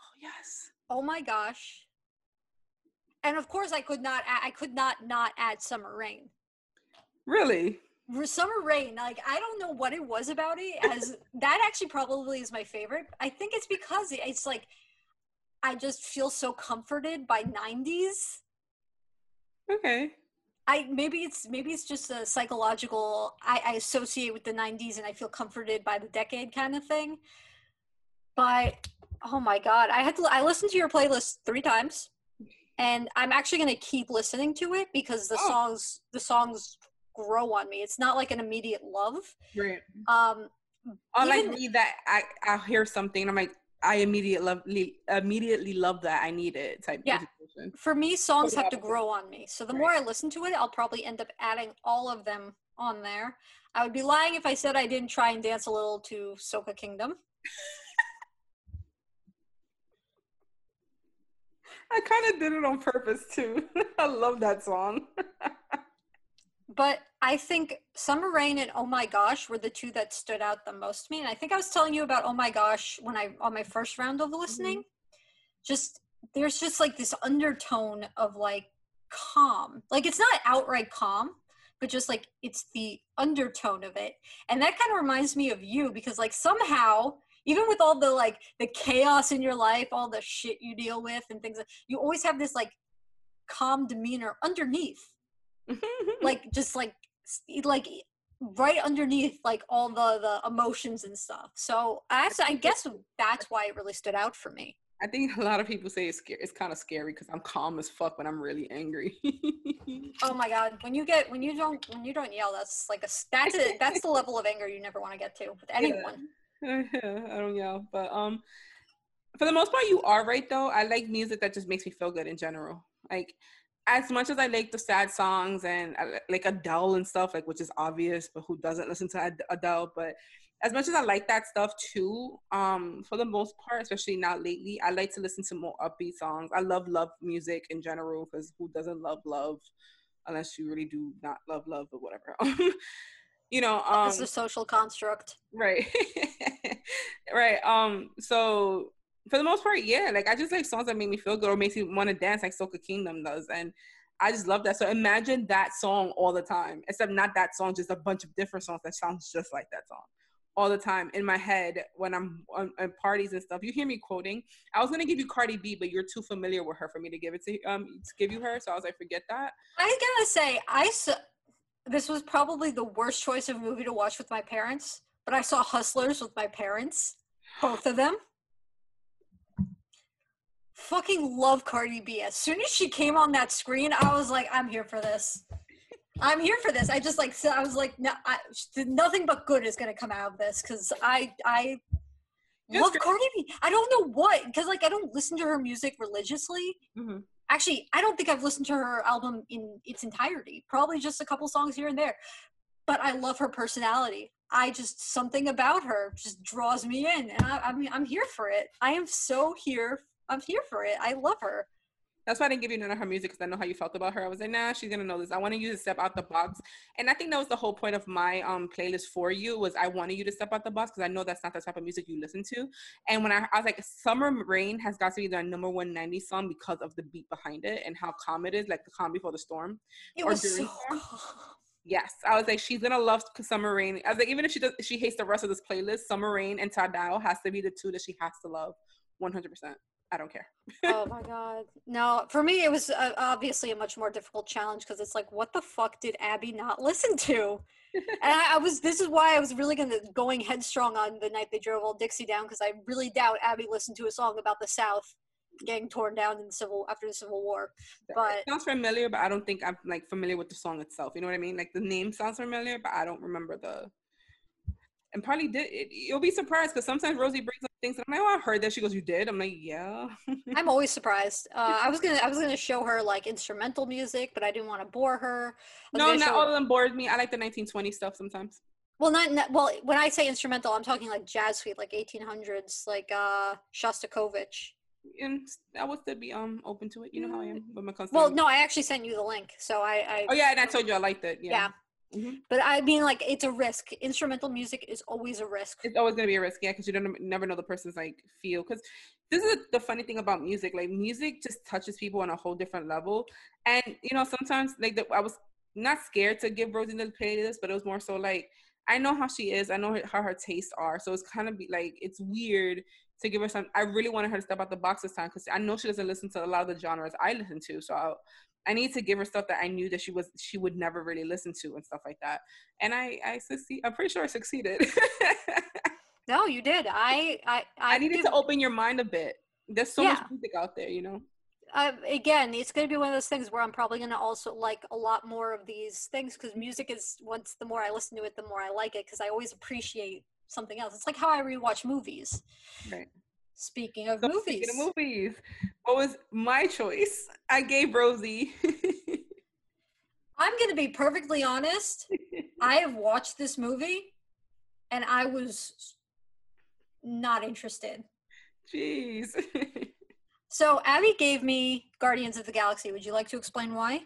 oh yes. Oh my gosh. And of course, I could not. I could not not add Summer Rain. Really? Summer Rain, like I don't know what it was about it. As that actually probably is my favorite. I think it's because it's like I just feel so comforted by '90s. Okay. I maybe it's maybe it's just a psychological. I, I associate with the '90s and I feel comforted by the decade kind of thing. But oh my god, I had to. I listened to your playlist three times, and I'm actually going to keep listening to it because the oh. songs the songs grow on me. It's not like an immediate love. Right. Um, Unlike me, that I I hear something I'm like I immediately immediately love that I need it type. Yeah. For me, songs have to grow on me. So the more I listen to it, I'll probably end up adding all of them on there. I would be lying if I said I didn't try and dance a little to Soca Kingdom. I kind of did it on purpose too. I love that song. but I think Summer Rain and Oh My Gosh were the two that stood out the most to me. And I think I was telling you about Oh My Gosh when I on my first round of listening. Mm-hmm. Just there's just like this undertone of like calm. Like it's not outright calm, but just like it's the undertone of it. And that kind of reminds me of you because like somehow even with all the like the chaos in your life, all the shit you deal with and things you always have this like calm demeanor underneath. like just like like right underneath like all the the emotions and stuff. So I I guess that's why it really stood out for me. I think a lot of people say it's scary. It's kind of scary because I'm calm as fuck when I'm really angry. oh my god! When you get when you don't when you don't yell, that's like a that's a, that's the level of anger you never want to get to with anyone. Yeah. I don't yell, but um, for the most part, you are right though. I like music that just makes me feel good in general. Like as much as I like the sad songs and uh, like Adele and stuff, like which is obvious, but who doesn't listen to Adele? But as much as I like that stuff too, um, for the most part, especially now lately, I like to listen to more upbeat songs. I love love music in general because who doesn't love love, unless you really do not love love or whatever. you know, um, it's a social construct, right? right. Um. So for the most part, yeah, like I just like songs that make me feel good or makes me want to dance, like Soca Kingdom does, and I just love that. So imagine that song all the time, except not that song, just a bunch of different songs that sounds just like that song all the time in my head when I'm on, on, parties and stuff. You hear me quoting. I was gonna give you Cardi B, but you're too familiar with her for me to give it to um to give you her. So I was like, forget that. I was gonna say I saw this was probably the worst choice of movie to watch with my parents, but I saw Hustlers with my parents, both of them. Fucking love Cardi B. As soon as she came on that screen, I was like, I'm here for this. I'm here for this. I just like I was like, no, I, nothing but good is gonna come out of this because I I love Cardi B. I don't know what because like I don't listen to her music religiously. Mm-hmm. Actually, I don't think I've listened to her album in its entirety. Probably just a couple songs here and there. But I love her personality. I just something about her just draws me in, and I, I mean I'm here for it. I am so here. I'm here for it. I love her. That's why I didn't give you none of her music because I know how you felt about her. I was like, nah, she's gonna know this. I wanted you to step out the box, and I think that was the whole point of my um playlist for you was I wanted you to step out the box because I know that's not the type of music you listen to. And when I, I was like, Summer Rain has got to be the number one ninety song because of the beat behind it and how calm it is, like the calm before the storm. It or was so storm. Yes, I was like, she's gonna love Summer Rain. I was like, even if she does, she hates the rest of this playlist. Summer Rain and Tadow has to be the two that she has to love, one hundred percent. I don't care. oh my god. No, for me it was uh, obviously a much more difficult challenge because it's like, what the fuck did Abby not listen to? and I, I, was. This is why I was really gonna going headstrong on the night they drove old Dixie down because I really doubt Abby listened to a song about the South getting torn down in the civil after the Civil War. But it sounds familiar, but I don't think I'm like familiar with the song itself. You know what I mean? Like the name sounds familiar, but I don't remember the and probably did. It, you'll be surprised because sometimes Rosie brings up things and I'm like, oh, I heard that. She goes, you did? I'm like, yeah. I'm always surprised. Uh, I was gonna, I was gonna show her like instrumental music, but I didn't want to bore her. No, not all of them bored me. I like the 1920 stuff sometimes. Well, not, not, well. When I say instrumental, I'm talking like jazz suite, like 1800s, like uh Shostakovich. And I would still be um open to it. You know how I am with my Well, no, I actually sent you the link, so I. I oh yeah, and I told you I liked it. Yeah. yeah. Mm-hmm. But I mean, like, it's a risk. Instrumental music is always a risk. It's always gonna be a risk, yeah, because you don't never know the person's like feel. Because this is the funny thing about music. Like, music just touches people on a whole different level. And you know, sometimes like the, I was not scared to give Rosie the playlist, but it was more so like I know how she is. I know how her tastes are. So it's kind of be like it's weird to give her some. I really wanted her to step out the box this time because I know she doesn't listen to a lot of the genres I listen to. So I, I need to give her stuff that I knew that she was she would never really listen to and stuff like that. And I I succeed. I'm pretty sure I succeeded. no, you did. I I I, I needed to open your mind a bit. There's so yeah. much music out there, you know. Uh, again, it's going to be one of those things where I'm probably going to also like a lot more of these things because music is once the more I listen to it, the more I like it because I always appreciate something else. It's like how I rewatch movies. Right. Speaking of so movies. Speaking of movies, what was my choice? I gave Rosie. I'm going to be perfectly honest. I have watched this movie and I was not interested. Jeez. so Abby gave me Guardians of the Galaxy. Would you like to explain why?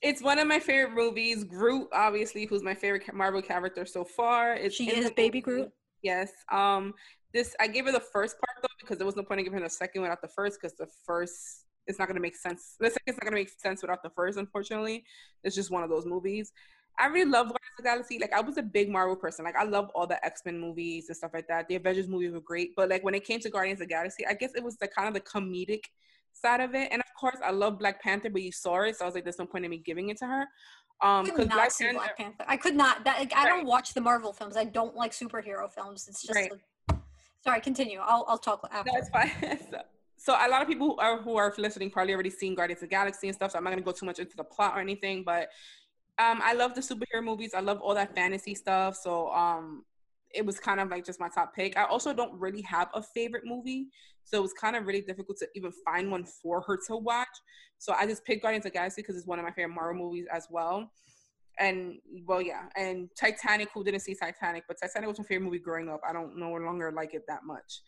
It's one of my favorite movies. Groot, obviously, who's my favorite Marvel character so far. It's she is Baby Groot. Yes. Um. This I gave her the first part though because there was no point in giving her the second without the first because the first it's not gonna make sense. The second's not gonna make sense without the first. Unfortunately, it's just one of those movies. I really love Guardians of the Galaxy. Like I was a big Marvel person. Like I love all the X Men movies and stuff like that. The Avengers movies were great, but like when it came to Guardians of the Galaxy, I guess it was the kind of the comedic side of it. And of course, I love Black Panther, but you saw it, so I was like, there's no point in me giving it to her. Um, because Black, Panther, Black Panther, I could not. That, like, I don't watch the Marvel films. I don't like superhero films. It's just. Right. Like, sorry, continue. I'll I'll talk after. No, fine. so, so a lot of people who are who are listening probably already seen Guardians of the Galaxy and stuff. So I'm not gonna go too much into the plot or anything, but um, I love the superhero movies. I love all that fantasy stuff. So um, it was kind of like just my top pick. I also don't really have a favorite movie, so it was kind of really difficult to even find one for her to watch. So I just picked Guardians of Galaxy because it's one of my favorite Marvel movies as well. And well, yeah, and Titanic. Who didn't see Titanic? But Titanic was my favorite movie growing up. I don't no longer like it that much.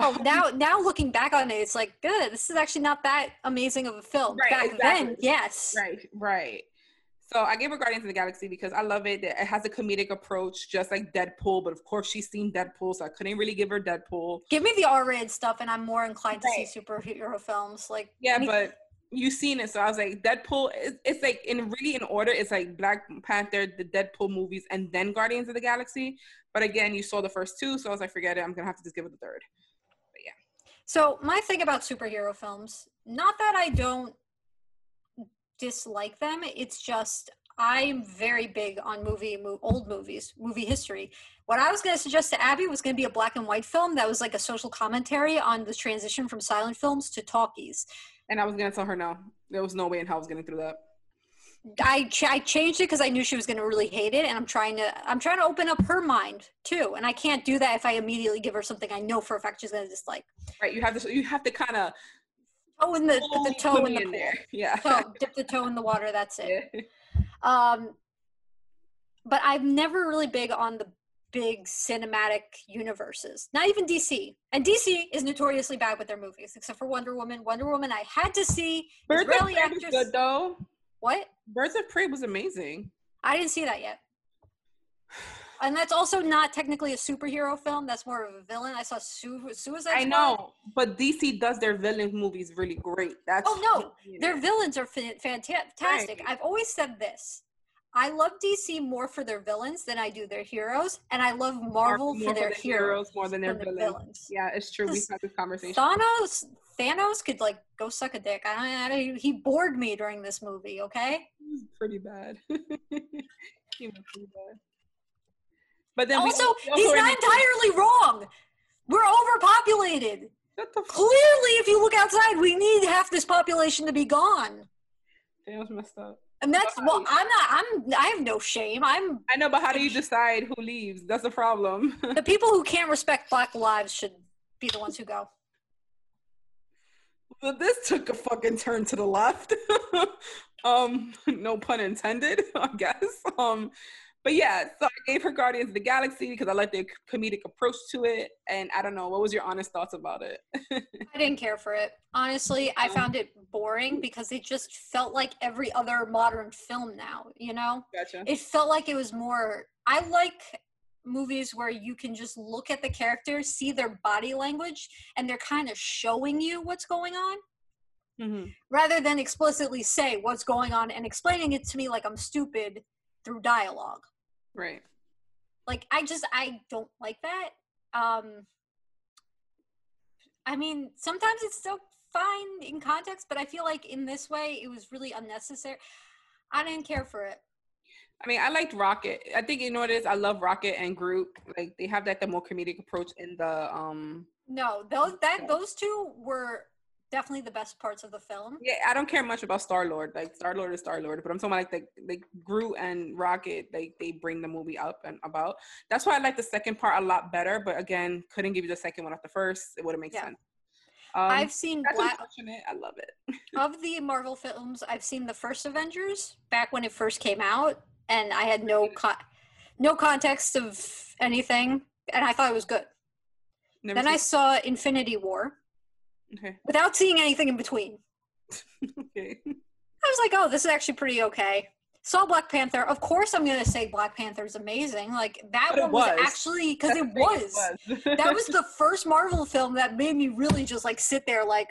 Oh, um, now now looking back on it, it's like good. This is actually not that amazing of a film. Right, back exactly. then, yes. Right, right. So I gave her Guardians of the Galaxy because I love it. It has a comedic approach, just like Deadpool. But of course, she's seen Deadpool, so I couldn't really give her Deadpool. Give me the R-rated stuff, and I'm more inclined right. to see superhero films. Like yeah, anything. but you've seen it, so I was like, Deadpool. It's, it's like in really in order. It's like Black Panther, the Deadpool movies, and then Guardians of the Galaxy. But again, you saw the first two, so I was like, forget it. I'm gonna have to just give it the third. But yeah. So my thing about superhero films, not that I don't dislike them. It's just I'm very big on movie, mo- old movies, movie history. What I was going to suggest to Abby was going to be a black and white film that was like a social commentary on the transition from silent films to talkies. And I was to tell her no. There was no way in hell I was to do that. I ch- I changed it because I knew she was to really hate it, and I'm trying to I'm trying to open up her mind too, and I can't do that if I immediately give her something I know for a fact she's to dislike. Right, you have to you have to kind of toe in the dip the toe in the in there. Yeah, toe, dip the toe in the water. That's it. Yeah. Um, but I'm never really big on the big cinematic universes. Not even DC. And DC is notoriously bad with their movies, except for Wonder Woman. Wonder Woman, I had to see. Birds Israeli of Prey actress. was good though. What? Birds of Prey was amazing. I didn't see that yet. And that's also not technically a superhero film. That's more of a villain. I saw Su- Suicide I know, but DC does their villain movies really great. That's oh no, their villains are fantastic. Right. I've always said this. I love DC more for their villains than I do their heroes, and I love Marvel more, for, their, for heroes, heroes more than their villains. villains. Yeah, it's true. We've had this conversation. Thanos, Thanos could like go suck a dick. I, I, he bored me during this movie. Okay, pretty bad. he was pretty bad. But then also, also he's not entirely wrong. We're overpopulated. Clearly, if you look outside, we need half this population to be gone. Damn, messed up. And that's well, I'm not. I'm. I have no shame. I'm. I know, but how do you decide who leaves? That's the problem. the people who can't respect Black lives should be the ones who go. Well, this took a fucking turn to the left. um, no pun intended, I guess. Um, but yeah, so I gave her Guardians of the Galaxy because I like the comedic approach to it. And I don't know, what was your honest thoughts about it? I didn't care for it. Honestly, I found it boring because it just felt like every other modern film now, you know? Gotcha. It felt like it was more I like movies where you can just look at the characters, see their body language, and they're kind of showing you what's going on. Mm-hmm. Rather than explicitly say what's going on and explaining it to me like I'm stupid through dialogue. Right. Like I just I don't like that. Um I mean, sometimes it's still fine in context, but I feel like in this way it was really unnecessary. I didn't care for it. I mean, I liked Rocket. I think you know what it is. I love Rocket and Groot. Like they have that the more comedic approach in the um. No, those that those two were definitely the best parts of the film. Yeah, I don't care much about Star Lord. Like Star Lord is Star Lord, but I'm talking about like the like Groot and Rocket. They they bring the movie up and about. That's why I like the second part a lot better. But again, couldn't give you the second one off the first. It would have made yeah. sense. Um, I've seen Black. I love it. of the Marvel films, I've seen the first Avengers back when it first came out, and I had no con- no context of anything, and I thought it was good. Never then I saw Infinity War, Okay. Without seeing anything in between. okay. I was like, oh, this is actually pretty okay. Saw Black Panther. Of course, I'm gonna say Black Panther is amazing. Like that one was. was. actually because it was. It was. that was the first Marvel film that made me really just like sit there, like,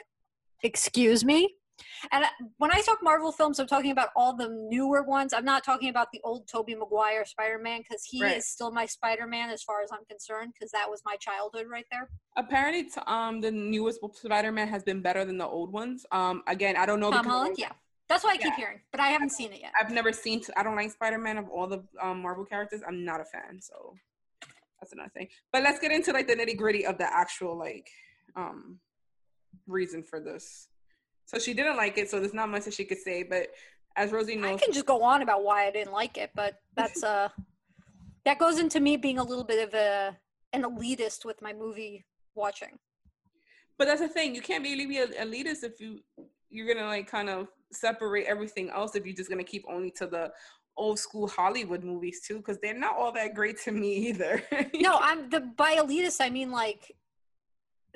excuse me. And when I talk Marvel films, I'm talking about all the newer ones. I'm not talking about the old Tobey Maguire Spider-Man because he right. is still my Spider-Man as far as I'm concerned because that was my childhood right there. Apparently, um, the newest Spider-Man has been better than the old ones. Um, again, I don't know. Tom Holland, yeah. That's what I keep hearing, but I haven't seen it yet. I've never seen. I don't like Spider-Man of all the um, Marvel characters. I'm not a fan, so that's another thing. But let's get into like the nitty gritty of the actual like um reason for this. So she didn't like it, so there's not much that she could say. But as Rosie knows, I can just go on about why I didn't like it, but that's uh that goes into me being a little bit of a an elitist with my movie watching. But that's the thing, you can't really be an elitist if you you're gonna like kind of separate everything else if you're just gonna keep only to the old school Hollywood movies too, because they're not all that great to me either. no, I'm the by elitist I mean like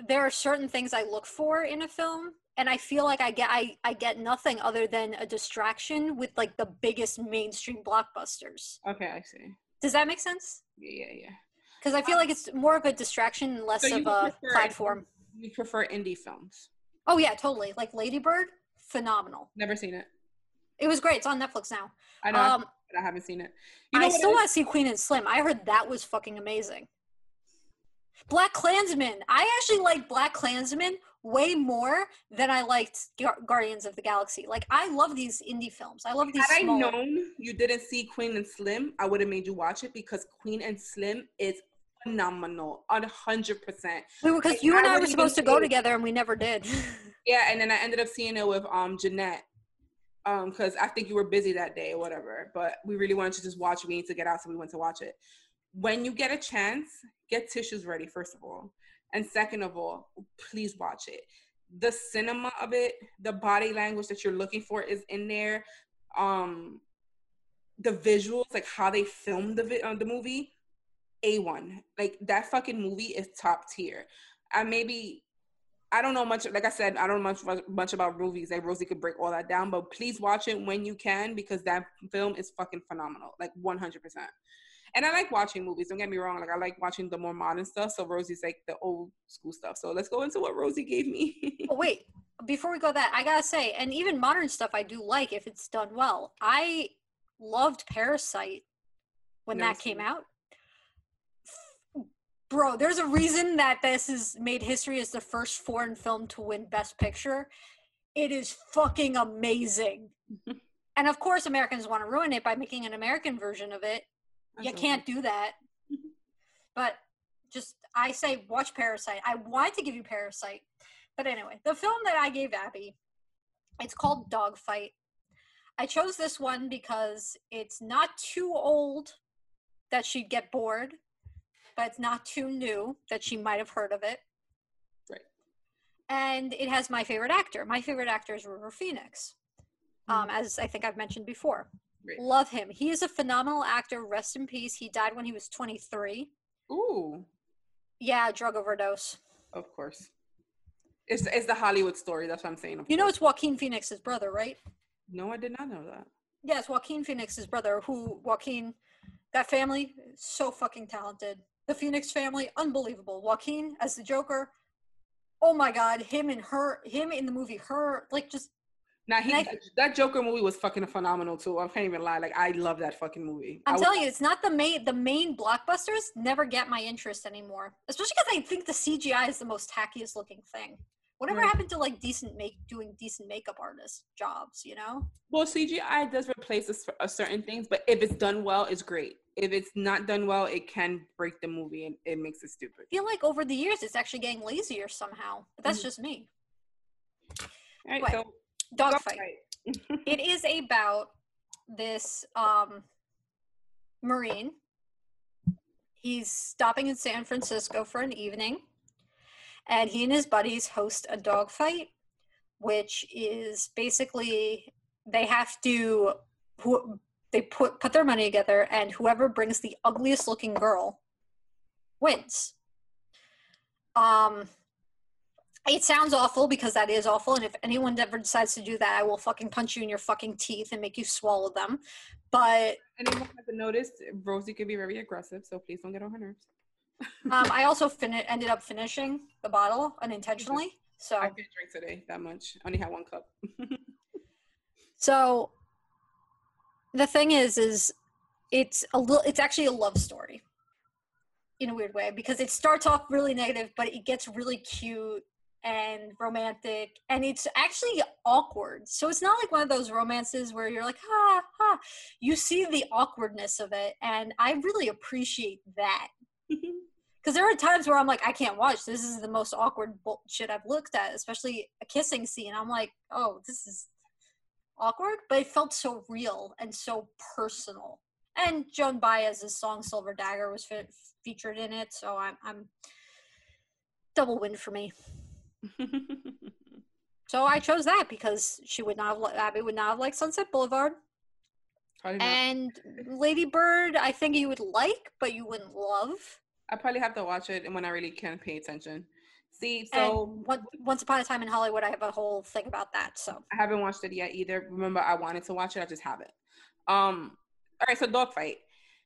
there are certain things I look for in a film and I feel like I get I, I get nothing other than a distraction with like the biggest mainstream blockbusters. Okay, I see. Does that make sense? Yeah, yeah, yeah. Because I feel um, like it's more of a distraction, and less so of a platform. You prefer indie films? Oh yeah, totally. Like Ladybird, phenomenal. Never seen it. It was great. It's on Netflix now. I know, um, but I haven't seen it. You know I still want to see Queen and Slim. I heard that was fucking amazing. Black Klansman. I actually like Black Klansman way more than I liked Guardians of the Galaxy. Like I love these indie films. I love these. Had small- I known you didn't see Queen and Slim, I would have made you watch it because Queen and Slim is phenomenal, a hundred percent. Because you and I, I were supposed to go it. together and we never did. yeah, and then I ended up seeing it with um Jeanette. Um, because I think you were busy that day or whatever. But we really wanted to just watch. We need to get out, so we went to watch it. When you get a chance, get tissues ready, first of all. And second of all, please watch it. The cinema of it, the body language that you're looking for is in there. Um, the visuals, like how they filmed the vi- uh, the movie, a one. Like that fucking movie is top tier. I maybe I don't know much. Like I said, I don't know much much about movies. Like Rosie could break all that down, but please watch it when you can because that film is fucking phenomenal. Like one hundred percent. And I like watching movies. Don't get me wrong. Like I like watching the more modern stuff. So Rosie's like the old school stuff. So let's go into what Rosie gave me. oh, wait, before we go that, I gotta say, and even modern stuff I do like if it's done well. I loved Parasite when no, that came out. Bro, there's a reason that this is made history as the first foreign film to win Best Picture. It is fucking amazing. and of course, Americans want to ruin it by making an American version of it you can't do that. but just I say watch Parasite. I wanted to give you Parasite, but anyway, the film that I gave Abby, it's called Dogfight. I chose this one because it's not too old that she'd get bored, but it's not too new that she might have heard of it. Right. And it has my favorite actor. My favorite actor is River Phoenix, um, mm-hmm. as I think I've mentioned before. Great. Love him. He is a phenomenal actor. Rest in peace. He died when he was 23. Ooh. Yeah, drug overdose. Of course. It's, it's the Hollywood story. That's what I'm saying. You know, it's Joaquin Phoenix's brother, right? No, I did not know that. Yes, Joaquin Phoenix's brother. Who Joaquin? That family, so fucking talented. The Phoenix family, unbelievable. Joaquin as the Joker. Oh my God, him and her, him in the movie, her, like just now he that Joker movie was fucking phenomenal too. I can't even lie. Like I love that fucking movie. I'm telling you, it's not the main the main blockbusters never get my interest anymore. Especially because I think the CGI is the most tackiest looking thing. Whatever happened to like decent make doing decent makeup artist jobs, you know? Well, CGI does replace a, a certain things, but if it's done well, it's great. If it's not done well, it can break the movie and it makes it stupid. I feel like over the years it's actually getting lazier somehow, but that's mm-hmm. just me. All right, so Dogfight. it is about this um, Marine. He's stopping in San Francisco for an evening, and he and his buddies host a dogfight, which is basically they have to who, they put put their money together, and whoever brings the ugliest looking girl wins. Um, It sounds awful because that is awful, and if anyone ever decides to do that, I will fucking punch you in your fucking teeth and make you swallow them. But anyone hasn't noticed, Rosie can be very aggressive, so please don't get on her nerves. um, I also fin- ended up finishing the bottle unintentionally. So I didn't drink today that much. I only had one cup. so the thing is, is it's a little. It's actually a love story in a weird way because it starts off really negative, but it gets really cute and romantic and it's actually awkward. So it's not like one of those romances where you're like ha ha you see the awkwardness of it and i really appreciate that. Because there are times where i'm like i can't watch. This is the most awkward bullshit i've looked at especially a kissing scene. I'm like oh this is awkward but it felt so real and so personal. And joan baez's song silver dagger was fe- featured in it so i'm, I'm double win for me so I chose that because she would not have Abby would not have liked Sunset Boulevard. And Lady Bird, I think you would like, but you wouldn't love. I probably have to watch it and when I really can pay attention. See, so and Once Upon a Time in Hollywood, I have a whole thing about that. So I haven't watched it yet either. Remember, I wanted to watch it, I just haven't. Um, all right, so Dogfight.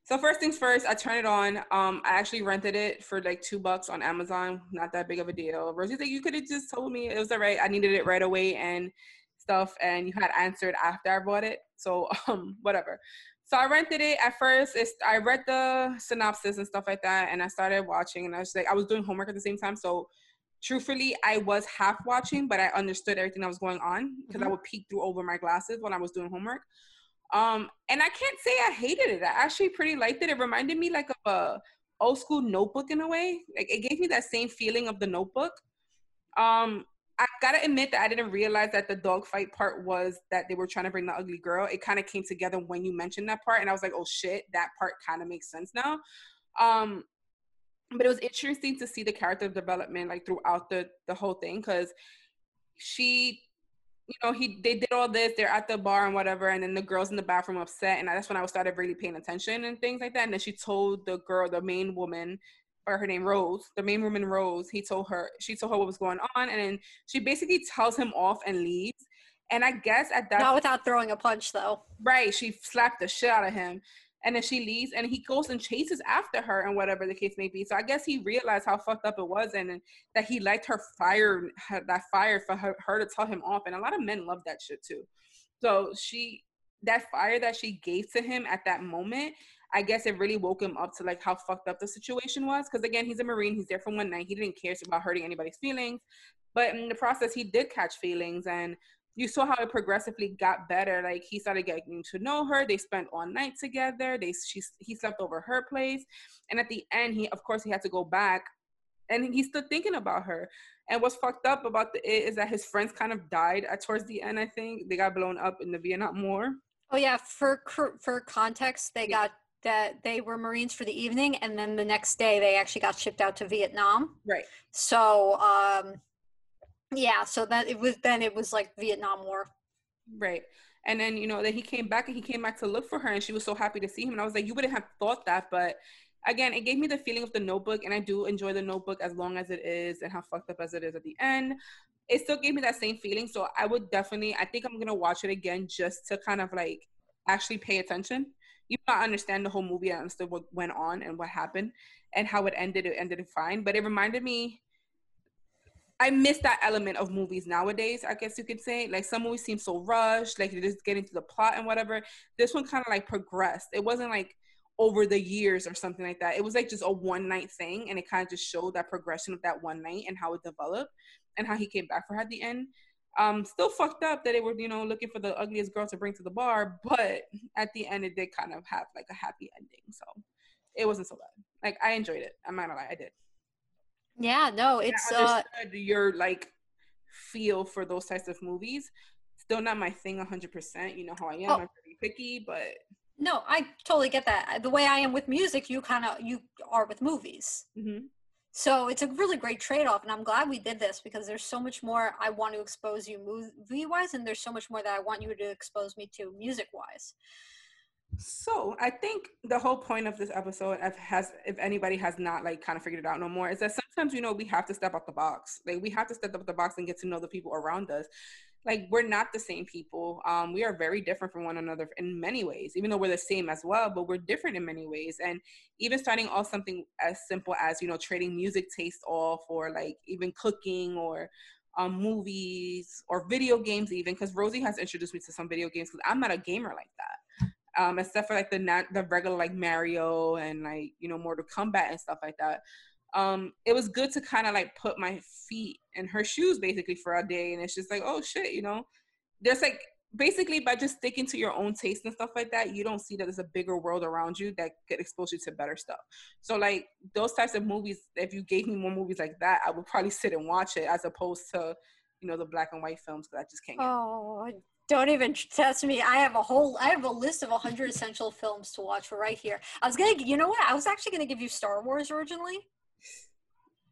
So first things first, I turn it on. Um, I actually rented it for like two bucks on Amazon. Not that big of a deal. Rosie's like, you could have just told me it was all right. I needed it right away and stuff, and you had answered after I bought it. So um, whatever. So I rented it at first. It's, I read the synopsis and stuff like that, and I started watching. And I was like, I was doing homework at the same time, so truthfully, I was half watching, but I understood everything that was going on because mm-hmm. I would peek through over my glasses when I was doing homework. Um, and I can't say I hated it. I actually pretty liked it. It reminded me like of a old school notebook in a way. Like it gave me that same feeling of the notebook. Um, I gotta admit that I didn't realize that the dogfight part was that they were trying to bring the ugly girl. It kind of came together when you mentioned that part, and I was like, oh shit, that part kind of makes sense now. Um, but it was interesting to see the character development like throughout the the whole thing because she you know, he they did all this. They're at the bar and whatever, and then the girls in the bathroom upset, and that's when I started really paying attention and things like that. And then she told the girl, the main woman, or her name Rose, the main woman Rose. He told her, she told her what was going on, and then she basically tells him off and leaves. And I guess at that not without throwing a punch though. Right, she slapped the shit out of him and then she leaves and he goes and chases after her and whatever the case may be so i guess he realized how fucked up it was and, and that he liked her fire her, that fire for her, her to tell him off and a lot of men love that shit too so she that fire that she gave to him at that moment I guess it really woke him up to like how fucked up the situation was. Because again, he's a Marine. He's there for one night. He didn't care about hurting anybody's feelings. But in the process, he did catch feelings. And you saw how it progressively got better. Like he started getting to know her. They spent all night together. They she he slept over her place, and at the end, he of course he had to go back, and he's still thinking about her. And what's fucked up about the it is that his friends kind of died at towards the end. I think they got blown up in the Vietnam War. Oh yeah, for for context, they yeah. got that they were Marines for the evening, and then the next day they actually got shipped out to Vietnam. Right. So um, yeah so that it was then it was like vietnam war. Right and then you know then he came back and he came back to look for her and she was so happy to see him and i was like you wouldn't have thought that but again it gave me the feeling of the notebook and i do enjoy the notebook as long as it is and how fucked up as it is at the end. It still gave me that same feeling so i would definitely i think i'm gonna watch it again just to kind of like actually pay attention. You not understand the whole movie i understood what went on and what happened and how it ended it ended fine but it reminded me I miss that element of movies nowadays, I guess you could say. Like some movies seem so rushed, like you're just getting to the plot and whatever. This one kind of like progressed. It wasn't like over the years or something like that. It was like just a one night thing and it kind of just showed that progression of that one night and how it developed and how he came back for her at the end. Um, still fucked up that they were, you know, looking for the ugliest girl to bring to the bar, but at the end it did kind of have like a happy ending. So it wasn't so bad. Like I enjoyed it. I'm not gonna lie, I did. Yeah, no, it's uh your like feel for those types of movies. Still not my thing 100%. You know how I am. Oh. I'm pretty picky, but no, I totally get that. The way I am with music, you kind of you are with movies. Mm-hmm. So it's a really great trade-off, and I'm glad we did this because there's so much more I want to expose you movie-wise, and there's so much more that I want you to expose me to music-wise. So I think the whole point of this episode if has, if anybody has not like kind of figured it out no more, is that sometimes you know we have to step out the box. Like we have to step out the box and get to know the people around us. Like we're not the same people. Um, we are very different from one another in many ways. Even though we're the same as well, but we're different in many ways. And even starting off something as simple as you know trading music taste off, or like even cooking, or um, movies or video games even because rosie has introduced me to some video games because i'm not a gamer like that um, except for like the not the regular like Mario and like you know Mortal Kombat and stuff like that. Um, it was good to kind of like put my feet in her shoes basically for a day, and it's just like oh shit, you know, there's like basically by just sticking to your own taste and stuff like that, you don't see that there's a bigger world around you that could expose you to better stuff. So like those types of movies, if you gave me more movies like that, I would probably sit and watch it as opposed to you know the black and white films because I just can't. Oh, don't even test me. I have a whole I have a list of 100 essential films to watch right here. I was going to you know what? I was actually going to give you Star Wars originally.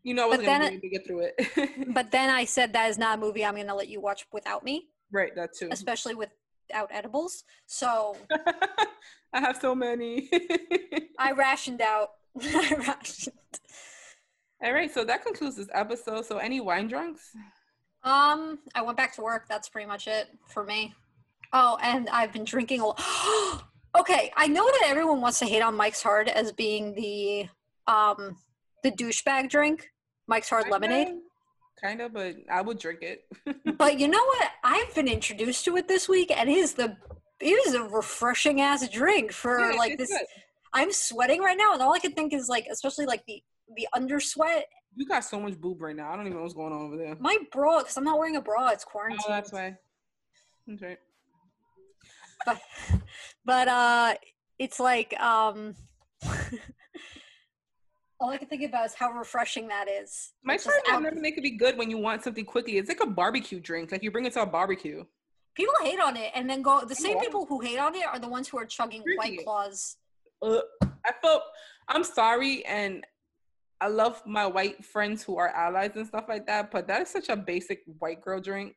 You know, I was going to get through it. but then I said that is not a movie I'm going to let you watch without me. Right, that too. Especially without edibles. So I have so many. I rationed out. I rationed. All right, so that concludes this episode. So any wine drunks? Um, I went back to work. That's pretty much it for me. Oh, and I've been drinking a lot. okay, I know that everyone wants to hate on Mike's Hard as being the um the douchebag drink, Mike's Hard kinda, lemonade. Kind of, but I would drink it. but you know what? I've been introduced to it this week, and it is the it is a refreshing ass drink for yeah, like this. Good. I'm sweating right now, and all I can think is like, especially like the the under sweat you got so much boob right now. I don't even know what's going on over there. My bra, because I'm not wearing a bra. It's quarantine. Oh, that's why. That's right. But, but uh, it's like um. all I can think about is how refreshing that is. My friend will never make it be good when you want something quickly. It's like a barbecue drink. Like you bring it to a barbecue. People hate on it, and then go. The same people who hate on it are the ones who are chugging White Claws. Uh, I felt. I'm sorry, and I love my white friends who are allies and stuff like that, but that is such a basic white girl drink.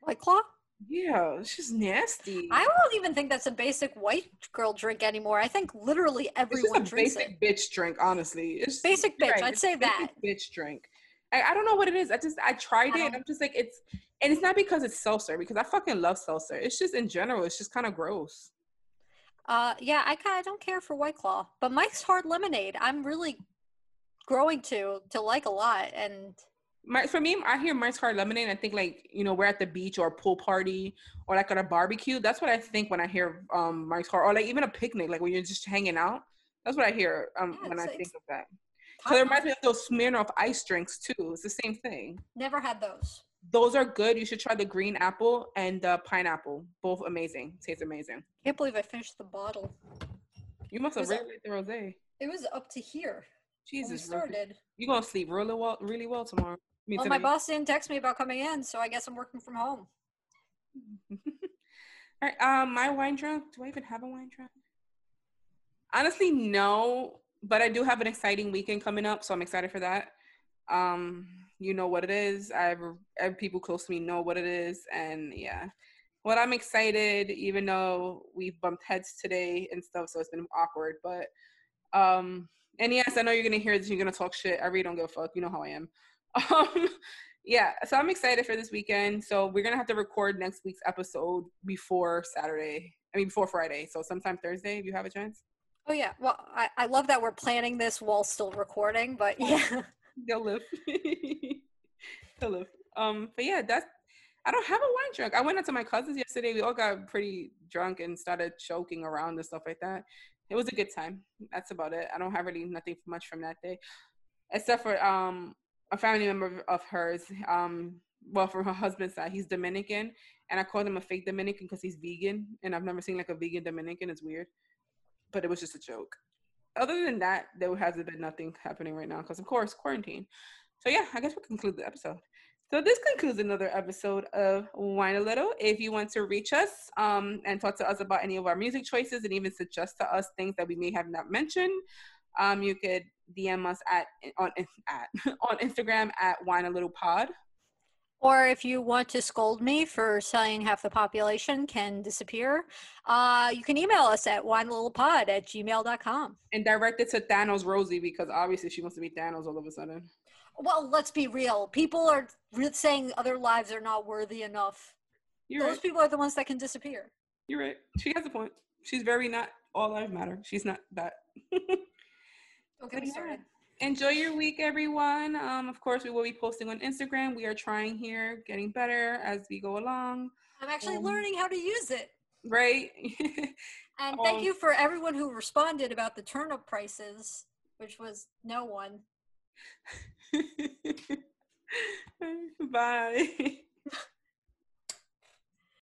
White Claw? Yeah, it's just nasty. I don't even think that's a basic white girl drink anymore. I think literally everyone it's drinks basic it. bitch drink, honestly. It's basic bitch. Right. I'd say that. Bitch drink. I, I, don't know what it is. I just I tried I it and I'm just like it's and it's not because it's seltzer because I fucking love seltzer. It's just in general, it's just kind of gross. Uh yeah, I kind of don't care for White Claw, but Mike's Hard Lemonade, I'm really growing to to like a lot and my, for me, I hear Mike's Hard Lemonade. I think like you know we're at the beach or a pool party or like at a barbecue. That's what I think when I hear um Mike's Hard or like even a picnic, like when you're just hanging out. That's what I hear um yeah, when I think of that. So it reminds me of those Smirnoff ice drinks too. It's the same thing. Never had those. Those are good. You should try the green apple and the pineapple. Both amazing. Tastes amazing. Can't believe I finished the bottle. You must have really the rosé. It was up to here. Jesus, started. You gonna sleep really well, really well tomorrow? Me well, my boss didn't text me about coming in, so I guess I'm working from home. All right. Um, my wine drunk. Do I even have a wine drunk? Honestly, no. But I do have an exciting weekend coming up, so I'm excited for that. Um, you know what it is. I've, I've people close to me know what it is, and yeah. Well, I'm excited, even though we've bumped heads today and stuff, so it's been awkward. But um, and yes, I know you're gonna hear this. You're gonna talk shit. I really don't give a fuck. You know how I am. Um, yeah. So I'm excited for this weekend. So we're gonna have to record next week's episode before Saturday. I mean, before Friday. So sometime Thursday, if you have a chance. Oh yeah. Well, I, I love that we're planning this while still recording. But yeah. They'll live. They'll live. Um. But yeah, that's. I don't have a wine drunk. I went out to my cousins yesterday. We all got pretty drunk and started choking around and stuff like that it was a good time. That's about it. I don't have really nothing much from that day, except for um a family member of hers. Um, well, from her husband's side, he's Dominican, and I called him a fake Dominican because he's vegan, and I've never seen like a vegan Dominican. It's weird, but it was just a joke. Other than that, there hasn't been nothing happening right now because, of course, quarantine. So yeah, I guess we'll conclude the episode. So this concludes another episode of Wine a Little. If you want to reach us um, and talk to us about any of our music choices and even suggest to us things that we may have not mentioned, um, you could DM us at on at on Instagram at Wine a Little Pod. Or if you want to scold me for saying half the population can disappear, uh, you can email us at winelittlepod at gmail.com. And direct it to Thanos Rosie because obviously she wants to be Thanos all of a sudden. Well, let's be real. People are saying other lives are not worthy enough. You're Those right. people are the ones that can disappear. You're right. She has a point. She's very not all lives matter. She's not that. Don't get me started enjoy your week, everyone. Um, of course, we will be posting on Instagram. We are trying here, getting better as we go along. I'm actually um, learning how to use it. Right. and thank um, you for everyone who responded about the turnip prices, which was no one. Bye.